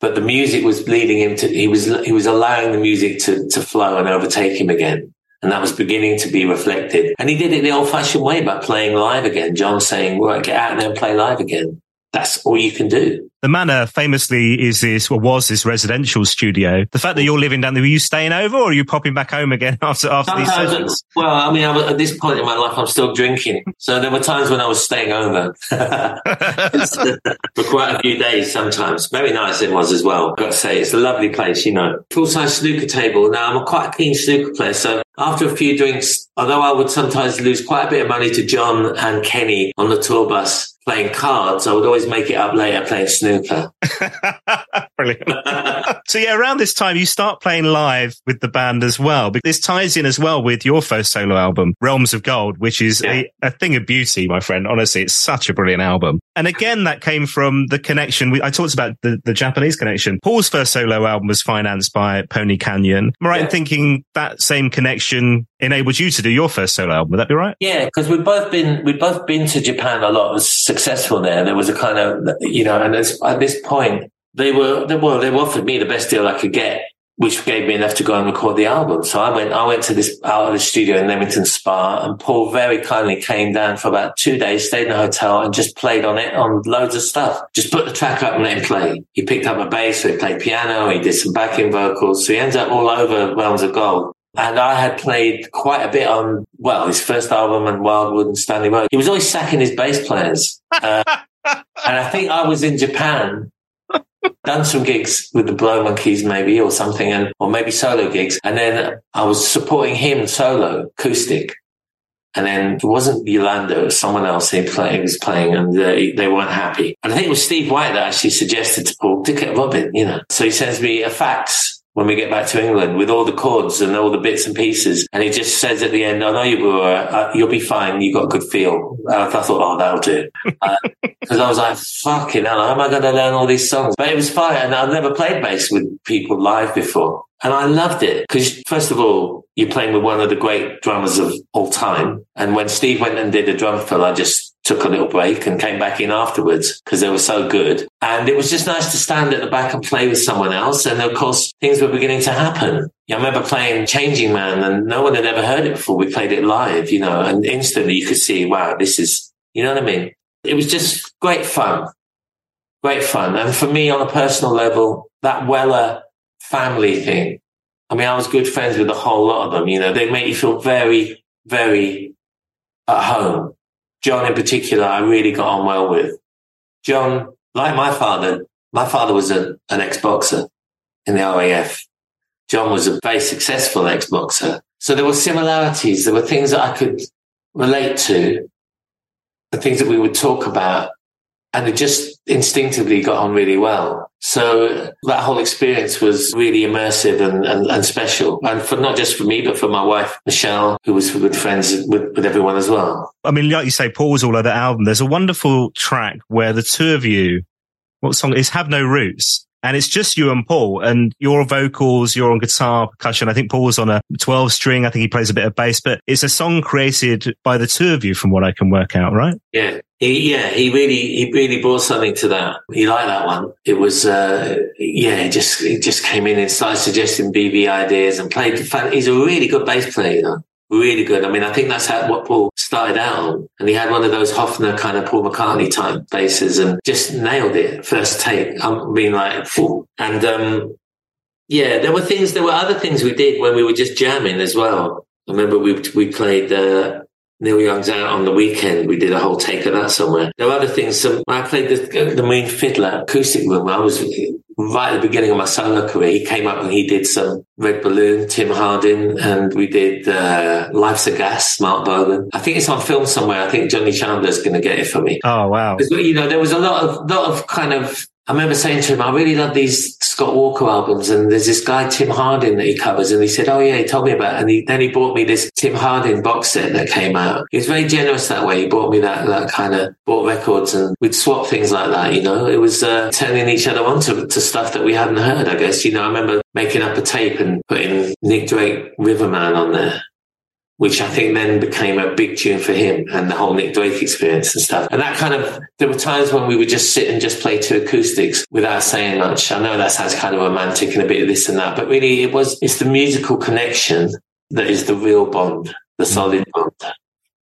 But the music was leading him to he was he was allowing the music to to flow and overtake him again. And that was beginning to be reflected. And he did it the old fashioned way by playing live again. John saying, well, get out there and play live again. That's all you can do.
The manor famously is this, or was this residential studio. The fact that you're living down there, were you staying over or are you popping back home again after, after these sessions?
Well, I mean, I at this point in my life, I'm still drinking. So there were times when I was staying over for quite a few days sometimes. Very nice it was as well. I've got to say, it's a lovely place, you know. Full size snooker table. Now, I'm a quite a keen snooker player. So after a few drinks, although I would sometimes lose quite a bit of money to John and Kenny on the tour bus playing cards, I would always make it up later playing snooker.
Brilliant. so yeah, around this time you start playing live with the band as well. But this ties in as well with your first solo album, Realms of Gold, which is yeah. a, a, thing of beauty, my friend. Honestly, it's such a brilliant album. And again, that came from the connection. We, I talked about the, the Japanese connection. Paul's first solo album was financed by Pony Canyon. Am I right yeah. in thinking that same connection enabled you to do your first solo album? Would that be right?
Yeah, because we've both been we've both been to Japan a lot Was successful there. There was a kind of, you know, and at this point, they were, they, well, they offered me the best deal I could get, which gave me enough to go and record the album. So I went, I went to this out of the studio in Leamington Spa and Paul very kindly came down for about two days, stayed in a hotel and just played on it on loads of stuff. Just put the track up and let him play. He picked up a bass, so he played piano, he did some backing vocals. So he ends up all over Realms of Gold. And I had played quite a bit on, well, his first album and Wildwood and Stanley Road. He was always sacking his bass players. Uh, and I think I was in Japan, done some gigs with the Blow Monkeys maybe or something, and, or maybe solo gigs. And then I was supporting him solo, acoustic. And then it wasn't Yolanda, it was someone else he, play, he was playing and uh, they weren't happy. And I think it was Steve White that actually suggested to Paul, Dick it Robin, you know. So he sends me a fax when we get back to England with all the chords and all the bits and pieces. And he just says at the end, I know you will, uh, you'll be fine. You got a good feel. I thought, oh, that'll do. Because uh, I was like, fucking hell, how am I going to learn all these songs? But it was fine. And I've never played bass with people live before. And I loved it because first of all, you're playing with one of the great drummers of all time. And when Steve went and did a drum fill, I just took a little break and came back in afterwards because they were so good. And it was just nice to stand at the back and play with someone else. And of course, things were beginning to happen. I remember playing Changing Man and no one had ever heard it before. We played it live, you know, and instantly you could see, wow, this is, you know what I mean? It was just great fun. Great fun. And for me, on a personal level, that Weller family thing. I mean, I was good friends with a whole lot of them, you know, they make you feel very, very at home John in particular, I really got on well with. John, like my father, my father was a, an ex-boxer in the RAF. John was a very successful ex-boxer. So there were similarities. There were things that I could relate to, the things that we would talk about and it just instinctively got on really well. So that whole experience was really immersive and, and, and, special. And for not just for me, but for my wife, Michelle, who was good friends with, with everyone as well.
I mean, like you say, Paul's all over the album. There's a wonderful track where the two of you, what song is Have No Roots? and it's just you and Paul and your vocals, you're on guitar, percussion. I think Paul's on a 12 string. I think he plays a bit of bass, but it's a song created by the two of you from what I can work out, right?
Yeah. He, yeah, he really, he really brought something to that. He liked that one. It was, uh, yeah, it just, it just came in and started suggesting BB ideas and played. He's a really good bass player, you know? really good. I mean, I think that's how what Paul started out on. And he had one of those Hofner kind of Paul McCartney type basses and just nailed it first take. I'm being like, Phew. and, um, yeah, there were things, there were other things we did when we were just jamming as well. I remember we, we played, uh, Neil Young's out on the weekend. We did a whole take of that somewhere. There were other things. Some, I played the, the Mean Fiddler acoustic room. I was right at the beginning of my solo career, he came up and he did some Red Balloon, Tim Hardin, and we did uh, Life's a Gas, Marc Bolan. I think it's on film somewhere. I think Johnny Chandler's going to get it for me.
Oh wow!
You know, there was a lot of lot of kind of I remember saying to him, I really love these Scott Walker albums. And there's this guy, Tim Hardin, that he covers. And he said, Oh, yeah, he told me about it. And he, then he bought me this Tim Hardin box set that came out. He was very generous that way. He bought me that, that kind of bought records and we'd swap things like that. You know, it was uh, turning each other on to, to stuff that we hadn't heard, I guess. You know, I remember making up a tape and putting Nick Drake Riverman on there which I think then became a big tune for him and the whole Nick Drake experience and stuff. And that kind of, there were times when we would just sit and just play two acoustics without saying much. I know that sounds kind of romantic and a bit of this and that, but really it was, it's the musical connection that is the real bond, the solid bond.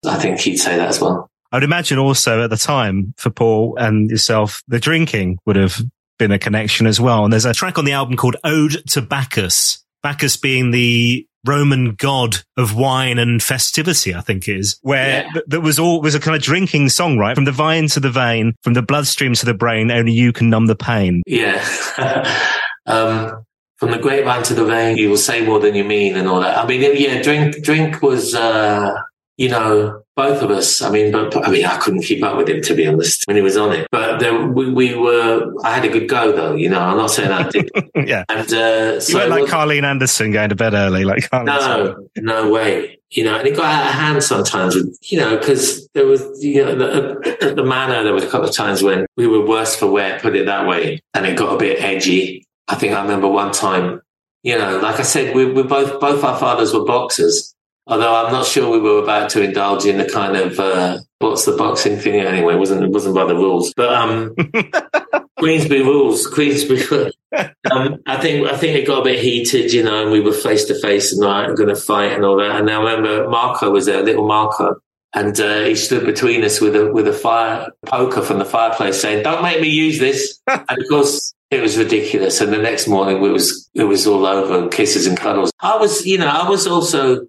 I think he'd say that as well.
I'd imagine also at the time for Paul and yourself, the drinking would have been a connection as well. And there's a track on the album called Ode to Bacchus. Bacchus being the Roman god of wine and festivity, I think is where yeah. th- that was all was a kind of drinking song, right? From the vine to the vein, from the bloodstream to the brain, only you can numb the pain.
Yeah. um, from the grapevine to the vein, you will say more than you mean and all that. I mean, yeah, drink, drink was, uh, you know, both of us. I mean, but, I mean, I couldn't keep up with him to be honest when he was on it. But there, we, we were. I had a good go though. You know, I'm not saying I did.
yeah.
And uh, so
you weren't like
was,
Carleen Anderson going to bed early, like Carleen.
no, no way. You know, and it got out of hand sometimes. You know, because there was, you know, the, at the manor there was a couple of times when we were worse for wear, put it that way, and it got a bit edgy. I think I remember one time. You know, like I said, we, we both both our fathers were boxers. Although I'm not sure we were about to indulge in the kind of uh, what's the boxing thing anyway. It wasn't it wasn't by the rules, but um, Queensberry rules. Queensberry. um, I think I think it got a bit heated, you know, and we were face to face and like going to fight and all that. And I remember Marco was there, little Marco, and uh, he stood between us with a with a fire poker from the fireplace, saying, "Don't make me use this." and of course. It was ridiculous, and the next morning it was it was all over and kisses and cuddles. I was, you know, I was also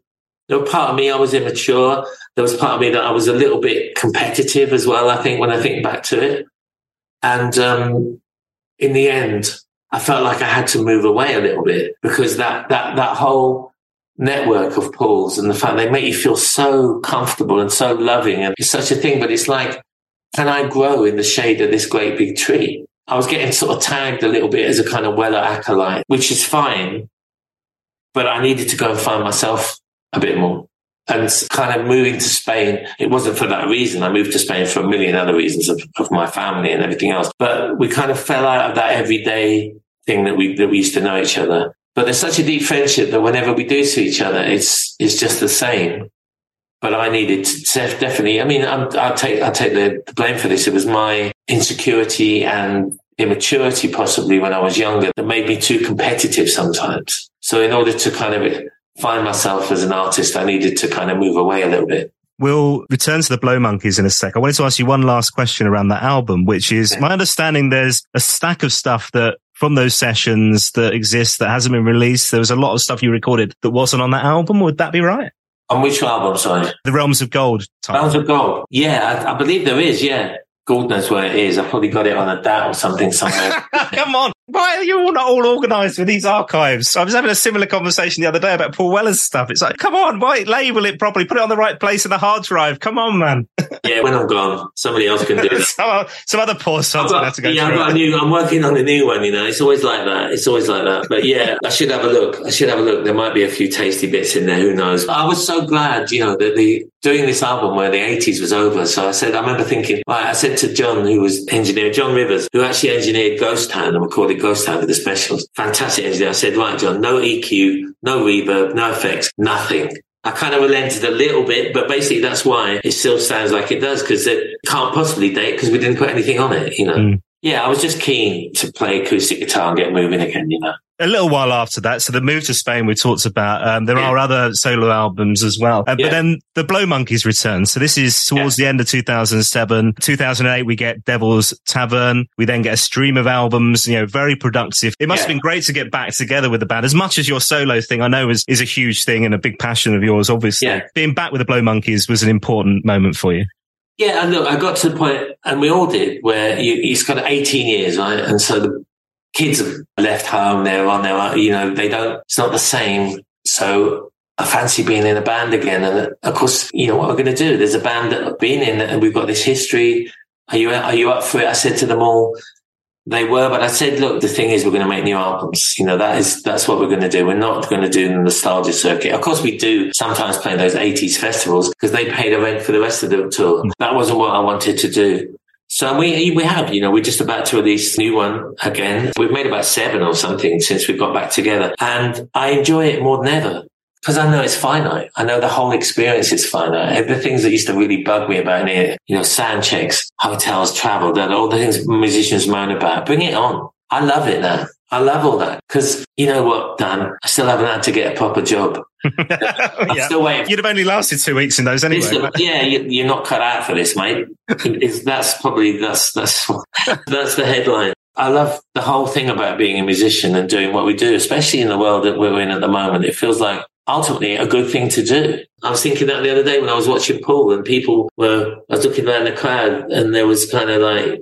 there was part of me I was immature. There was part of me that I was a little bit competitive as well. I think when I think back to it, and um, in the end, I felt like I had to move away a little bit because that that that whole network of pools and the fact they make you feel so comfortable and so loving and it's such a thing. But it's like, can I grow in the shade of this great big tree? I was getting sort of tagged a little bit as a kind of Weller acolyte, which is fine. But I needed to go and find myself a bit more. And kind of moving to Spain, it wasn't for that reason. I moved to Spain for a million other reasons of, of my family and everything else. But we kind of fell out of that everyday thing that we that we used to know each other. But there's such a deep friendship that whenever we do see each other, it's it's just the same. But I needed to definitely. I mean, i will take I'll take the, the blame for this. It was my insecurity and immaturity, possibly when I was younger, that made me too competitive sometimes. So in order to kind of find myself as an artist, I needed to kind of move away a little bit.
We'll return to the Blow Monkeys in a sec. I wanted to ask you one last question around that album, which is my understanding there's a stack of stuff that from those sessions that exists that hasn't been released. There was a lot of stuff you recorded that wasn't on that album. Would that be right?
On which album, sorry?
The Realms of Gold.
Title. Realms of Gold. Yeah, I, I believe there is. Yeah. God knows where it is. I probably got it on a DAT or something somewhere.
Come on. Why are you all not all organised with these archives? I was having a similar conversation the other day about Paul Weller's stuff. It's like, come on, why label it properly? Put it on the right place in the hard drive. Come on, man.
yeah, when I'm gone, somebody else can do that.
some, some, other poor sons have to go
Yeah, I've got a new, I'm working on a new one, you know. It's always like that. It's always like that. But yeah, I should have a look. I should have a look. There might be a few tasty bits in there. Who knows? I was so glad, you know, that the doing this album where the 80s was over. So I said, I remember thinking, right, I said to John, who was engineer, John Rivers, who actually engineered Ghost Town and recorded Ghost Town for the specials. Fantastic engineer. I said, right, John, no EQ, no reverb, no effects, nothing. I kind of relented a little bit, but basically that's why it still sounds like it does because it can't possibly date because we didn't put anything on it, you know. Mm. Yeah, I was just keen to play acoustic guitar and get moving again, you know
a little while after that, so the move to Spain we talked about, um, there yeah. are other solo albums as well. Uh, yeah. But then the Blow Monkeys return. So this is towards yeah. the end of 2007. 2008, we get Devil's Tavern. We then get a stream of albums, you know, very productive. It must have been great to get back together with the band as much as your solo thing I know is, is a huge thing and a big passion of yours, obviously. Being back with the Blow Monkeys was an important moment for you.
Yeah, and look, I got to the point, and we all did, where you, it's kind of 18 years, right? And so the kids have left home, they're on their own, you know, they don't, it's not the same. So I fancy being in a band again. And of course, you know, what we're going to do? There's a band that I've been in and we've got this history. Are you, are you up for it? I said to them all, they were, but I said, look, the thing is, we're going to make new albums. You know, that is, that's what we're going to do. We're not going to do the nostalgia circuit. Of course, we do sometimes play those 80s festivals because they pay the rent for the rest of the tour. Hmm. That wasn't what I wanted to do. So we we have, you know, we're just about to release a new one again. We've made about seven or something since we got back together, and I enjoy it more than ever because I know it's finite. I know the whole experience is finite. The things that used to really bug me about it, you know, sound checks, hotels, travel, that all the things musicians moan about. Bring it on. I love it now. I love all that because you know what, Dan, I still haven't had to get a proper job. I'm
yeah. still waiting. You'd have only lasted two weeks in those anyway.
Still, yeah, you, are not cut out for this, mate. It's, that's probably that's that's that's the headline. I love the whole thing about being a musician and doing what we do, especially in the world that we're in at the moment. It feels like ultimately a good thing to do. I was thinking that the other day when I was watching Paul and people were, I was looking around the crowd and there was kind of like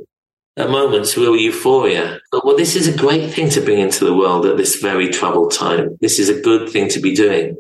at moments real euphoria. But well, this is a great thing to bring into the world at this very troubled time. This is a good thing to be doing.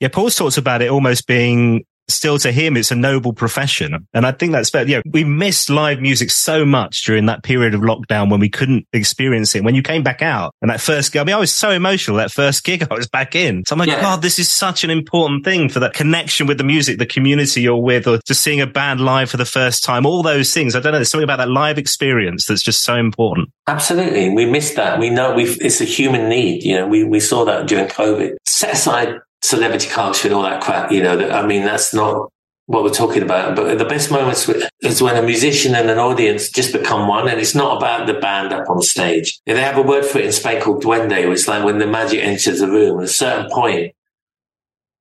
Yeah, Paul's talks about it almost being still to him, it's a noble profession. And I think that's fair. Yeah, we missed live music so much during that period of lockdown when we couldn't experience it. When you came back out and that first gig, I mean, I was so emotional that first gig I was back in. So I'm like, yeah. God, this is such an important thing for that connection with the music, the community you're with, or just seeing a band live for the first time, all those things. I don't know. There's something about that live experience that's just so important.
Absolutely. We missed that. We know we it's a human need. You know, we, we saw that during COVID. Set aside celebrity culture and all that crap. You know, that, I mean, that's not what we're talking about. But the best moments is when a musician and an audience just become one, and it's not about the band up on stage. They have a word for it in Spain called duende, which is like when the magic enters the room. At a certain point,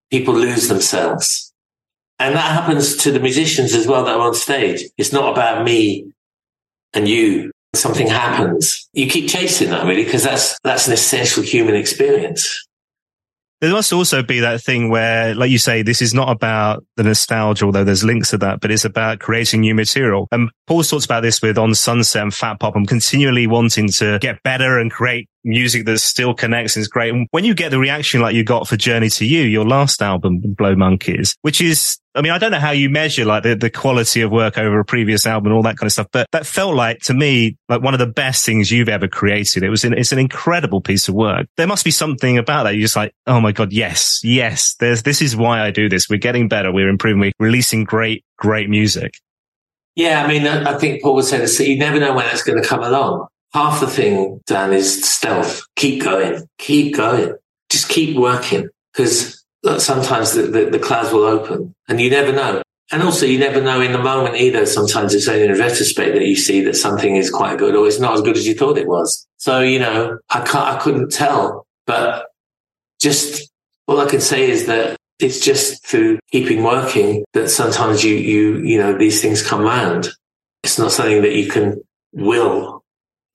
people lose themselves. And that happens to the musicians as well that are on stage. It's not about me and you. Something happens. You keep chasing that really because that's, that's an essential human experience.
There must also be that thing where, like you say, this is not about the nostalgia, although there's links to that, but it's about creating new material. And Paul talks about this with On Sunset and Fat Pop. I'm continually wanting to get better and create music that still connects is great. And when you get the reaction like you got for Journey to You, your last album, Blow Monkeys, which is, I mean, I don't know how you measure like the, the quality of work over a previous album all that kind of stuff, but that felt like to me, like one of the best things you've ever created. It was, an, it's an incredible piece of work. There must be something about that. You're just like, oh my God, yes, yes, there's, this is why I do this. We're getting better. We're improving. We're releasing great, great music.
Yeah, I mean, I think Paul was saying this, you never know when it's going to come along half the thing, Dan, is stealth. Keep going. Keep going. Just keep working because uh, sometimes the, the, the, clouds will open and you never know. And also you never know in the moment either. Sometimes it's only in retrospect that you see that something is quite good or it's not as good as you thought it was. So, you know, I can't, I couldn't tell, but just all I can say is that it's just through keeping working that sometimes you, you, you know, these things come round. It's not something that you can will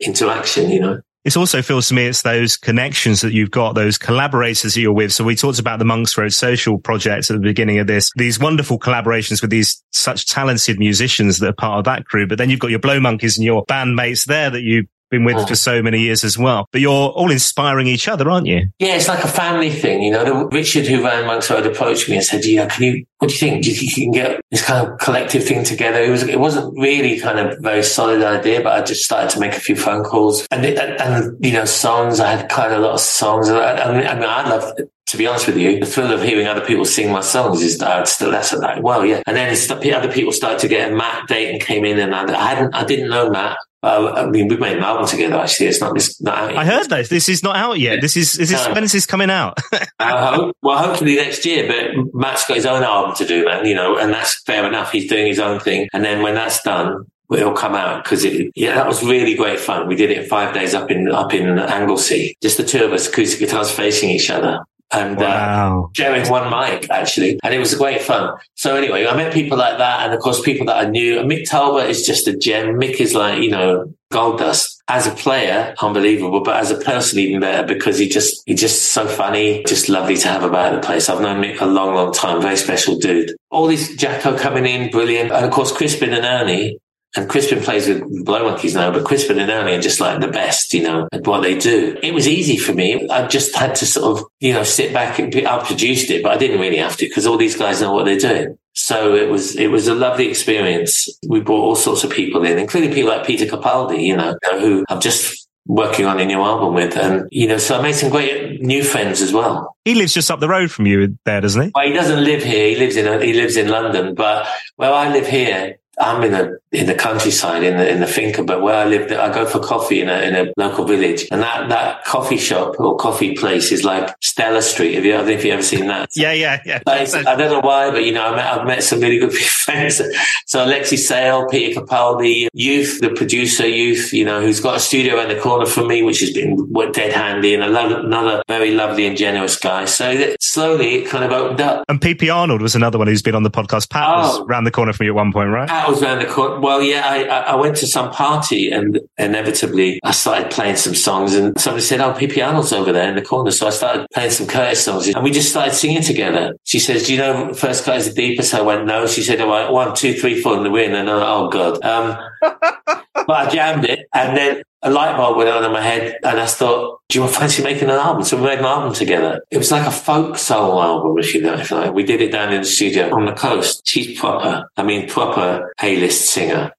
interaction, you know.
It also feels to me it's those connections that you've got, those collaborators that you're with. So we talked about the Monks Road social project at the beginning of this, these wonderful collaborations with these such talented musicians that are part of that crew. But then you've got your Blow Monkeys and your bandmates there that you been with oh. for so many years as well. But you're all inspiring each other, aren't you?
Yeah, it's like a family thing. You know, the, Richard, who ran Monks Road, approached me and said, "Yeah, can you? What do you think? Do you think you can get this kind of collective thing together?" It was, it wasn't really kind of very solid idea, but I just started to make a few phone calls and, and, and you know, songs. I had quite a lot of songs. I, I mean, I, mean, I love to be honest with you, the thrill of hearing other people sing my songs is that still that's like, well, yeah. And then other people started to get, a Matt Deighton came in and I, I hadn't, I didn't know Matt. Uh, I mean, we've made an album together. Actually, it's not this. Not out
yet. I heard this. This is not out yet. This is. Is this no. when is this coming out?
uh, hope, well, hopefully next year. But Matt's got his own album to do, man. You know, and that's fair enough. He's doing his own thing, and then when that's done, it'll come out because it. Yeah, that was really great fun. We did it five days up in up in Anglesey, just the two of us, acoustic guitars facing each other and uh, wow. uh, sharing one mic actually, and it was great fun. So anyway, I met people like that, and of course people that I knew. Mick Talbot is just a gem. Mick is like you know gold dust as a player, unbelievable, but as a person even better because he just he's just so funny, just lovely to have about the place. I've known Mick a long, long time, very special dude. All these Jacko coming in, brilliant, and of course Crispin and Ernie and Crispin plays with Blow Monkeys now, but Crispin and Ernie are just like the best, you know, at what they do. It was easy for me. I just had to sort of, you know, sit back and I produced it, but I didn't really have to because all these guys know what they're doing. So it was, it was a lovely experience. We brought all sorts of people in, including people like Peter Capaldi, you know, who I'm just working on a new album with. And, you know, so I made some great new friends as well.
He lives just up the road from you there, doesn't he?
Well, he doesn't live here. He lives in, he lives in London, but where I live here, I'm in the in the countryside in the in the finca, but where I live, I go for coffee in a in a local village, and that that coffee shop or coffee place is like Stella Street. Have you? I don't know if you ever seen that.
yeah, yeah, yeah.
I don't know why, but you know, I met, I've met some really good friends. So Alexei Sayle, Peter Capaldi, Youth, the producer, Youth, you know, who's got a studio around the corner from me, which has been dead handy, and another very lovely and generous guy. So slowly, it kind of opened up.
And PP Arnold was another one who's been on the podcast. Pat oh, was around the corner from you at one point, right?
Pat was around the corner. Well, yeah, I, I went to some party and inevitably I started playing some songs and somebody said, Oh, PP Arnold's over there in the corner. So I started playing some Curtis songs and we just started singing together. She says, Do you know First Guy's the Deepest? I went, No. She said, oh, One, two, three, four in the wind. And I, oh, God. Um, but I jammed it, and then a light bulb went on in my head, and I thought, "Do you want fancy making an album?" So we made an album together. It was like a folk soul album, if you know. If like. We did it down in the studio on the coast. She's proper. I mean, proper A-list singer.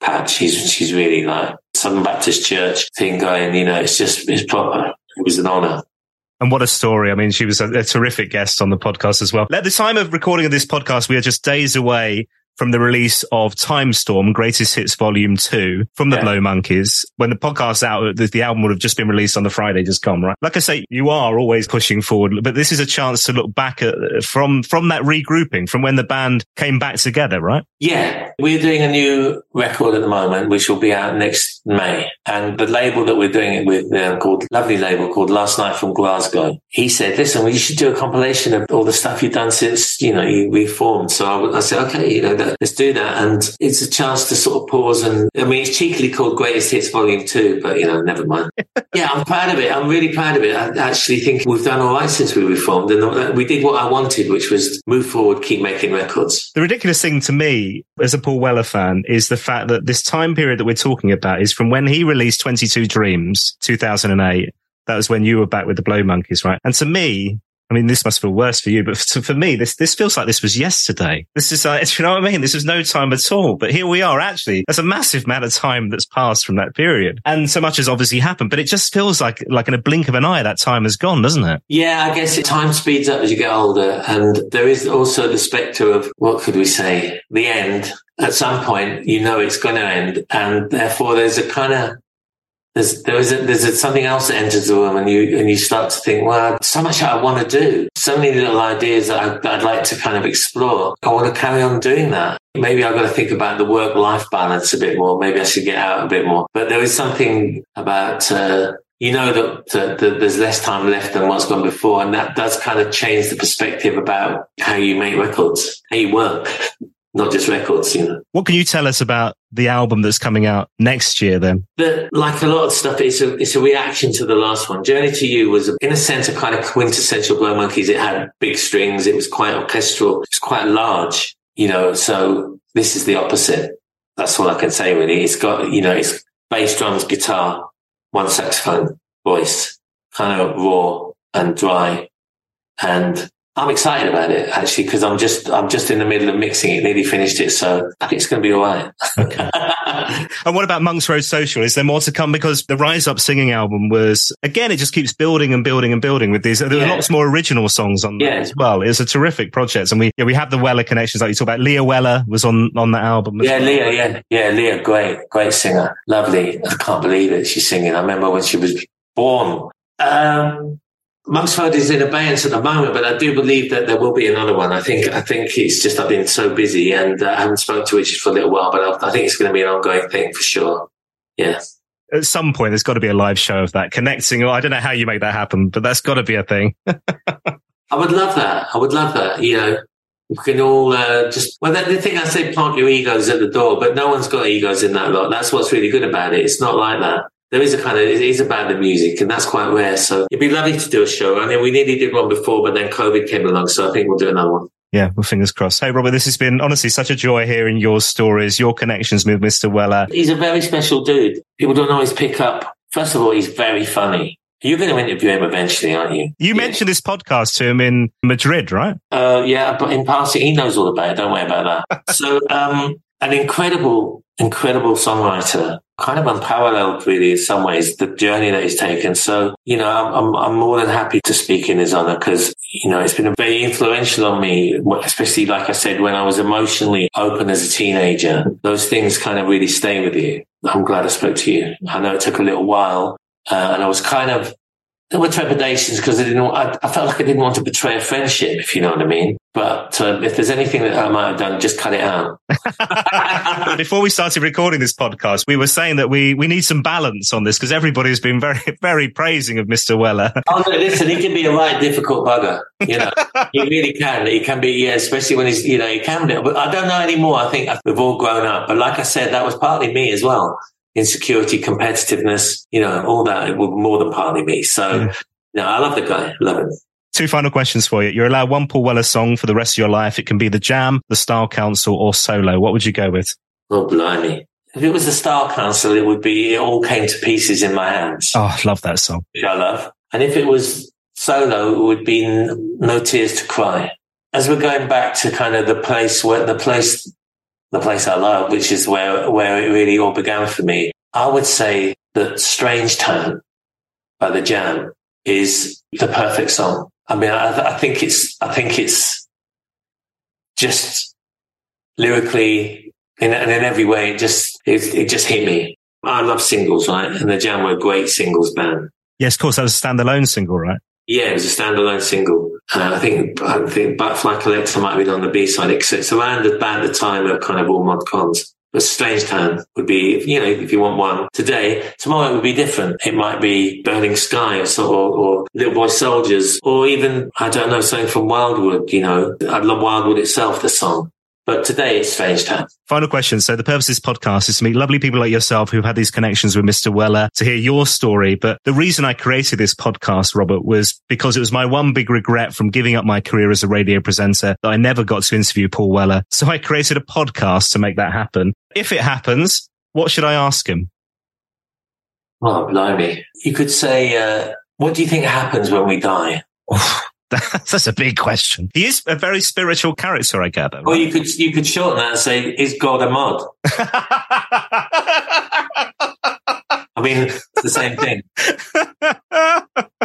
Pat, she's she's really like Southern Baptist Church thing going. You know, it's just it's proper. It was an honor.
And what a story. I mean, she was a, a, terrific guest on the podcast as well. At the time of recording of this podcast, we are just days away from the release of Time Storm, Greatest Hits Volume 2 from the yeah. Blow Monkeys. When the podcast's out, the, the, album would have just been released on the Friday just gone, right? Like I say, you are always pushing forward, but this is a chance to look back at from, from that regrouping, from when the band came back together, right?
Yeah. We're doing a new record at the moment, which will be out next May. And the label that we're doing it with, uh, called, lovely label called Last Night from Glasgow. He said, listen, well, you should do a compilation of all the stuff you've done since, you know, you reformed. So I, I said, okay, you know, let's do that. And it's a chance to sort of pause and, I mean, it's cheekily called Greatest Hits Volume 2, but, you know, never mind. yeah, I'm proud of it. I'm really proud of it. I actually think we've done all right since we reformed and we did what I wanted, which was move forward, keep making records.
The ridiculous thing to me as a Paul Weller fan is the fact that this time period that we're talking about is from when he released 22 Dreams, 2008. That was when you were back with the Blow Monkeys, right? And to me, I mean, this must feel worse for you, but for, me, this, this feels like this was yesterday. This is uh, like, you know what I mean? This was no time at all. But here we are actually. There's a massive amount of time that's passed from that period. And so much has obviously happened, but it just feels like, like in a blink of an eye, that time has gone, doesn't it?
Yeah, I guess time speeds up as you get older. And there is also the spectre of, what could we say? The end. At some point, you know it's going to end. And therefore there's a kind of there's there is a, there's a, something else that enters the room, and you and you start to think, well, so much I want to do, so many little ideas that, I, I'd like to kind of explore. I want to carry on doing that. Maybe I've got to think about the work life balance a bit more. Maybe I should get out a bit more. But there is something about. Uh, you know that, that, that, there's less time left than what's gone before, and that does kind of change the perspective about how you make records, how you work not just records, you know.
What can you tell us about the album that's coming out next year then?
The, like a lot of stuff, it's a, it's a reaction to the last one. Journey to You was, in a sense, a kind of quintessential Blow Monkeys. It had big strings. It was quite orchestral. It's quite large, you know, so this is the opposite. That's all I can say, really. It's got, you know, it's bass, drums, guitar, one saxophone, voice, kind of raw and dry and I'm excited about it actually because I'm just I'm just in the middle of mixing it, nearly finished it, so I think it's going to be all right. Okay.
and what about Monks Road Social? Is there more to come? Because the Rise Up Singing album was again, it just keeps building and building and building with these. There are yeah. lots more original songs on yeah. as well. It's a terrific project, and we yeah, we have the Weller connections like you talk about. Leah Weller was on on that album.
Yeah, well. Leah, yeah, yeah, Leah, great, great singer, lovely. I can't believe it. She's singing. I remember when she was born. Um, Monks Road is in abeyance at the moment, but I do believe that there will be another one. I think I think it's just I've been so busy and uh, I haven't spoken to Richard for a little while, but I, I think it's going to be an ongoing thing for sure. Yeah.
At some point, there's got to be a live show of that connecting. I don't know how you make that happen, but that's got to be a thing.
I would love that. I would love that. You know, we can all uh, just well the thing I say plant your egos at the door, but no one's got egos in that lot. That's what's really good about it. It's not like that there is a kind of it is about the music, and that's quite rare. So it'd be lovely to do a show. I mean, we nearly did one before, but then COVID came along, so I think we'll do another one.
Yeah, well, fingers crossed. Hey, Robert, this has been honestly such a joy hearing your stories, your connections with Mr. Weller.
He's a very special dude. People don't always pick up. First of all, he's very funny. You're going to interview him eventually, aren't you?
You yeah. mentioned this podcast to him in Madrid, right?
Uh, yeah, but in passing, he knows all about it. Don't worry about that. so, um, an incredible, incredible songwriter kind of unparalleled really in some ways the journey that he's taken. So you know i'm i'm, I'm more than happy to speak in his honor because you know it's been very influential on me especially like i said when i was emotionally open as a teenager. Those things kind of really stay with you. I'm glad i spoke to you. I know it took a little while uh, and i was kind of there were trepidations because I didn't. I, I, felt like I didn't want to betray a friendship, if you know what I mean. But uh, if there's anything that I might have done, just cut it out.
Before we started recording this podcast, we were saying that we we need some balance on this because everybody's been very very praising of Mr. Weller.
oh no, listen, he can be a right difficult bugger. You know, he really can. He can be, yeah, especially when he's you know he can be. But I don't know anymore. I think we've all grown up. But like I said, that was partly me as well insecurity, competitiveness, you know, all that was more than partly me. So, yeah. no, I love the guy. Love him.
Two final questions for you. You're allowed one Paul Weller song for the rest of your life. It can be the Jam, the Style Council, or solo. What would you go with?
Oh, blimey. If it was the Style Council, it would be It All Came to Pieces in My Hands,
Oh, I love that song.
which I love. And if it was solo, it would be No Tears to Cry. As we're going back to kind of the place where the place, the place I love, which is where, where it really all began for me, I would say that Strange Town by the Jam is the perfect song. I mean, I, I think it's, I think it's just lyrically in, and in every way, it just, it, it just hit me. I love singles, right? And the Jam were a great singles band.
Yes, of course, that was a standalone single, right?
Yeah, it was a standalone single. Uh, I think I think Butterfly Collector might have been on the B side. It's, around about the time of kind of all mod cons. But Strange Town would be, you know, if you want one today, tomorrow it would be different. It might be Burning Sky or, or, or Little Boy Soldiers or even, I don't know, something from Wildwood, you know. I love Wildwood itself, the song. But today it's Strange Town.
Final question. So the purpose of this podcast is to meet lovely people like yourself who've had these connections with Mr. Weller to hear your story. But the reason I created this podcast, Robert, was because it was my one big regret from giving up my career as a radio presenter that I never got to interview Paul Weller. So I created a podcast to make that happen. If it happens, what should I ask him?
Oh, blimey. You could say, uh, what do you think happens when we die?
That's a big question. He is a very spiritual character, I gather.
Or you could, you could shorten that and say, is God a mod? I mean, it's the same thing.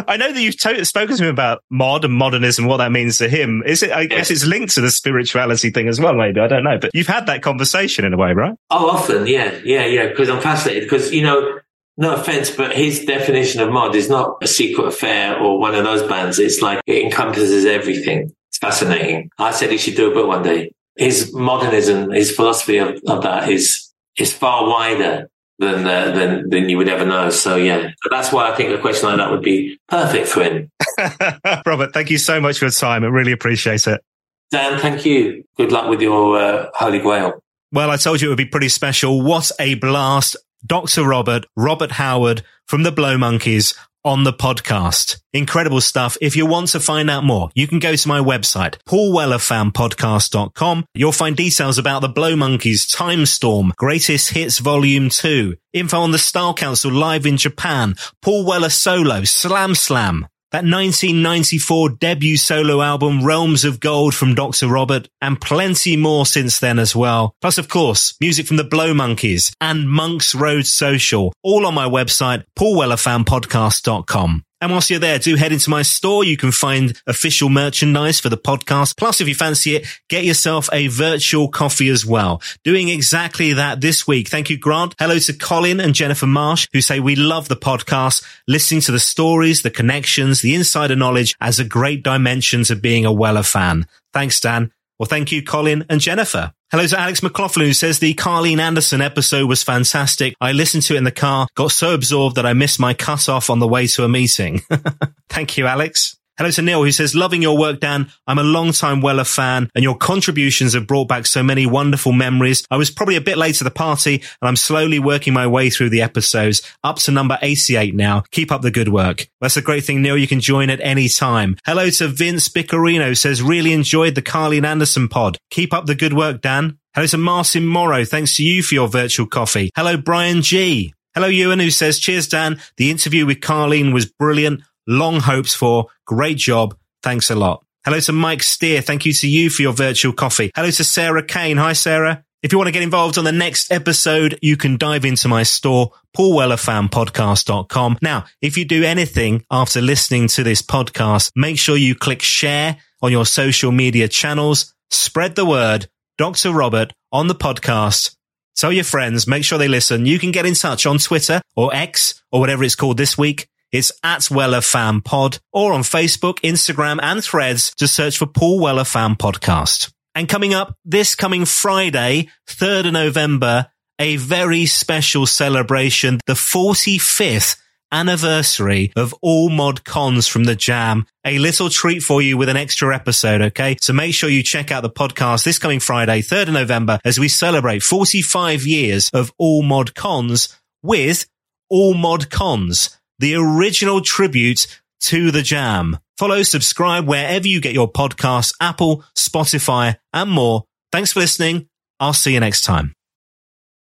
I know that you've to- spoken to him about mod and modernism, what that means to him. Is it? I guess it's linked to the spirituality thing as well. Maybe I don't know, but you've had that conversation in a way, right?
Oh, often, yeah, yeah, yeah. Because I'm fascinated. Because you know, no offense, but his definition of mod is not a secret affair or one of those bands. It's like it encompasses everything. It's fascinating. I said he should do a book one day. His modernism, his philosophy of, of that is is far wider than uh, than than you would ever know. So yeah, so that's why I think a question like that would be perfect for him.
Robert, thank you so much for your time. I really appreciate it.
Dan, thank you. Good luck with your uh, Holy Grail.
Well, I told you it would be pretty special. What a blast. Dr. Robert, Robert Howard from the Blow Monkeys on the podcast. Incredible stuff. If you want to find out more, you can go to my website, paulwellerfanpodcast.com. You'll find details about the Blow Monkeys, Time Storm, Greatest Hits Volume 2, info on the Style Council live in Japan, Paul Weller solo, Slam Slam, that 1994 debut solo album, Realms of Gold from Dr. Robert, and plenty more since then as well. Plus, of course, music from the Blow Monkeys and Monks Road Social, all on my website, paulwellerfanpodcast.com. And whilst you're there, do head into my store. You can find official merchandise for the podcast. Plus, if you fancy it, get yourself a virtual coffee as well. Doing exactly that this week. Thank you, Grant. Hello to Colin and Jennifer Marsh, who say we love the podcast, listening to the stories, the connections, the insider knowledge as a great dimension to being a Weller fan. Thanks, Dan. Well, thank you, Colin and Jennifer. Hello to Alex McLaughlin who says the Carleen Anderson episode was fantastic. I listened to it in the car, got so absorbed that I missed my cut off on the way to a meeting. Thank you, Alex. Hello to Neil who says, loving your work, Dan. I'm a long time Weller fan and your contributions have brought back so many wonderful memories. I was probably a bit late to the party and I'm slowly working my way through the episodes up to number 88 now. Keep up the good work. That's a great thing, Neil. You can join at any time. Hello to Vince Bicarino says, really enjoyed the Carleen Anderson pod. Keep up the good work, Dan. Hello to Martin Morrow. Thanks to you for your virtual coffee. Hello, Brian G. Hello, Ewan, who says, cheers, Dan. The interview with Carleen was brilliant. Long hopes for. Great job. Thanks a lot. Hello to Mike Steer. Thank you to you for your virtual coffee. Hello to Sarah Kane. Hi, Sarah. If you want to get involved on the next episode, you can dive into my store, paulwellerfanpodcast.com. Now, if you do anything after listening to this podcast, make sure you click share on your social media channels. Spread the word. Dr. Robert on the podcast. Tell your friends, make sure they listen. You can get in touch on Twitter or X or whatever it's called this week. It's at Weller Fan Pod or on Facebook, Instagram and threads. Just search for Paul Weller Fan Podcast. And coming up this coming Friday, 3rd of November, a very special celebration, the 45th anniversary of all mod cons from the jam. A little treat for you with an extra episode. Okay. So make sure you check out the podcast this coming Friday, 3rd of November, as we celebrate 45 years of all mod cons with all mod cons, the original tribute to the jam. Follow, subscribe wherever you get your podcasts, Apple, Spotify and more. Thanks for listening. I'll see you next time.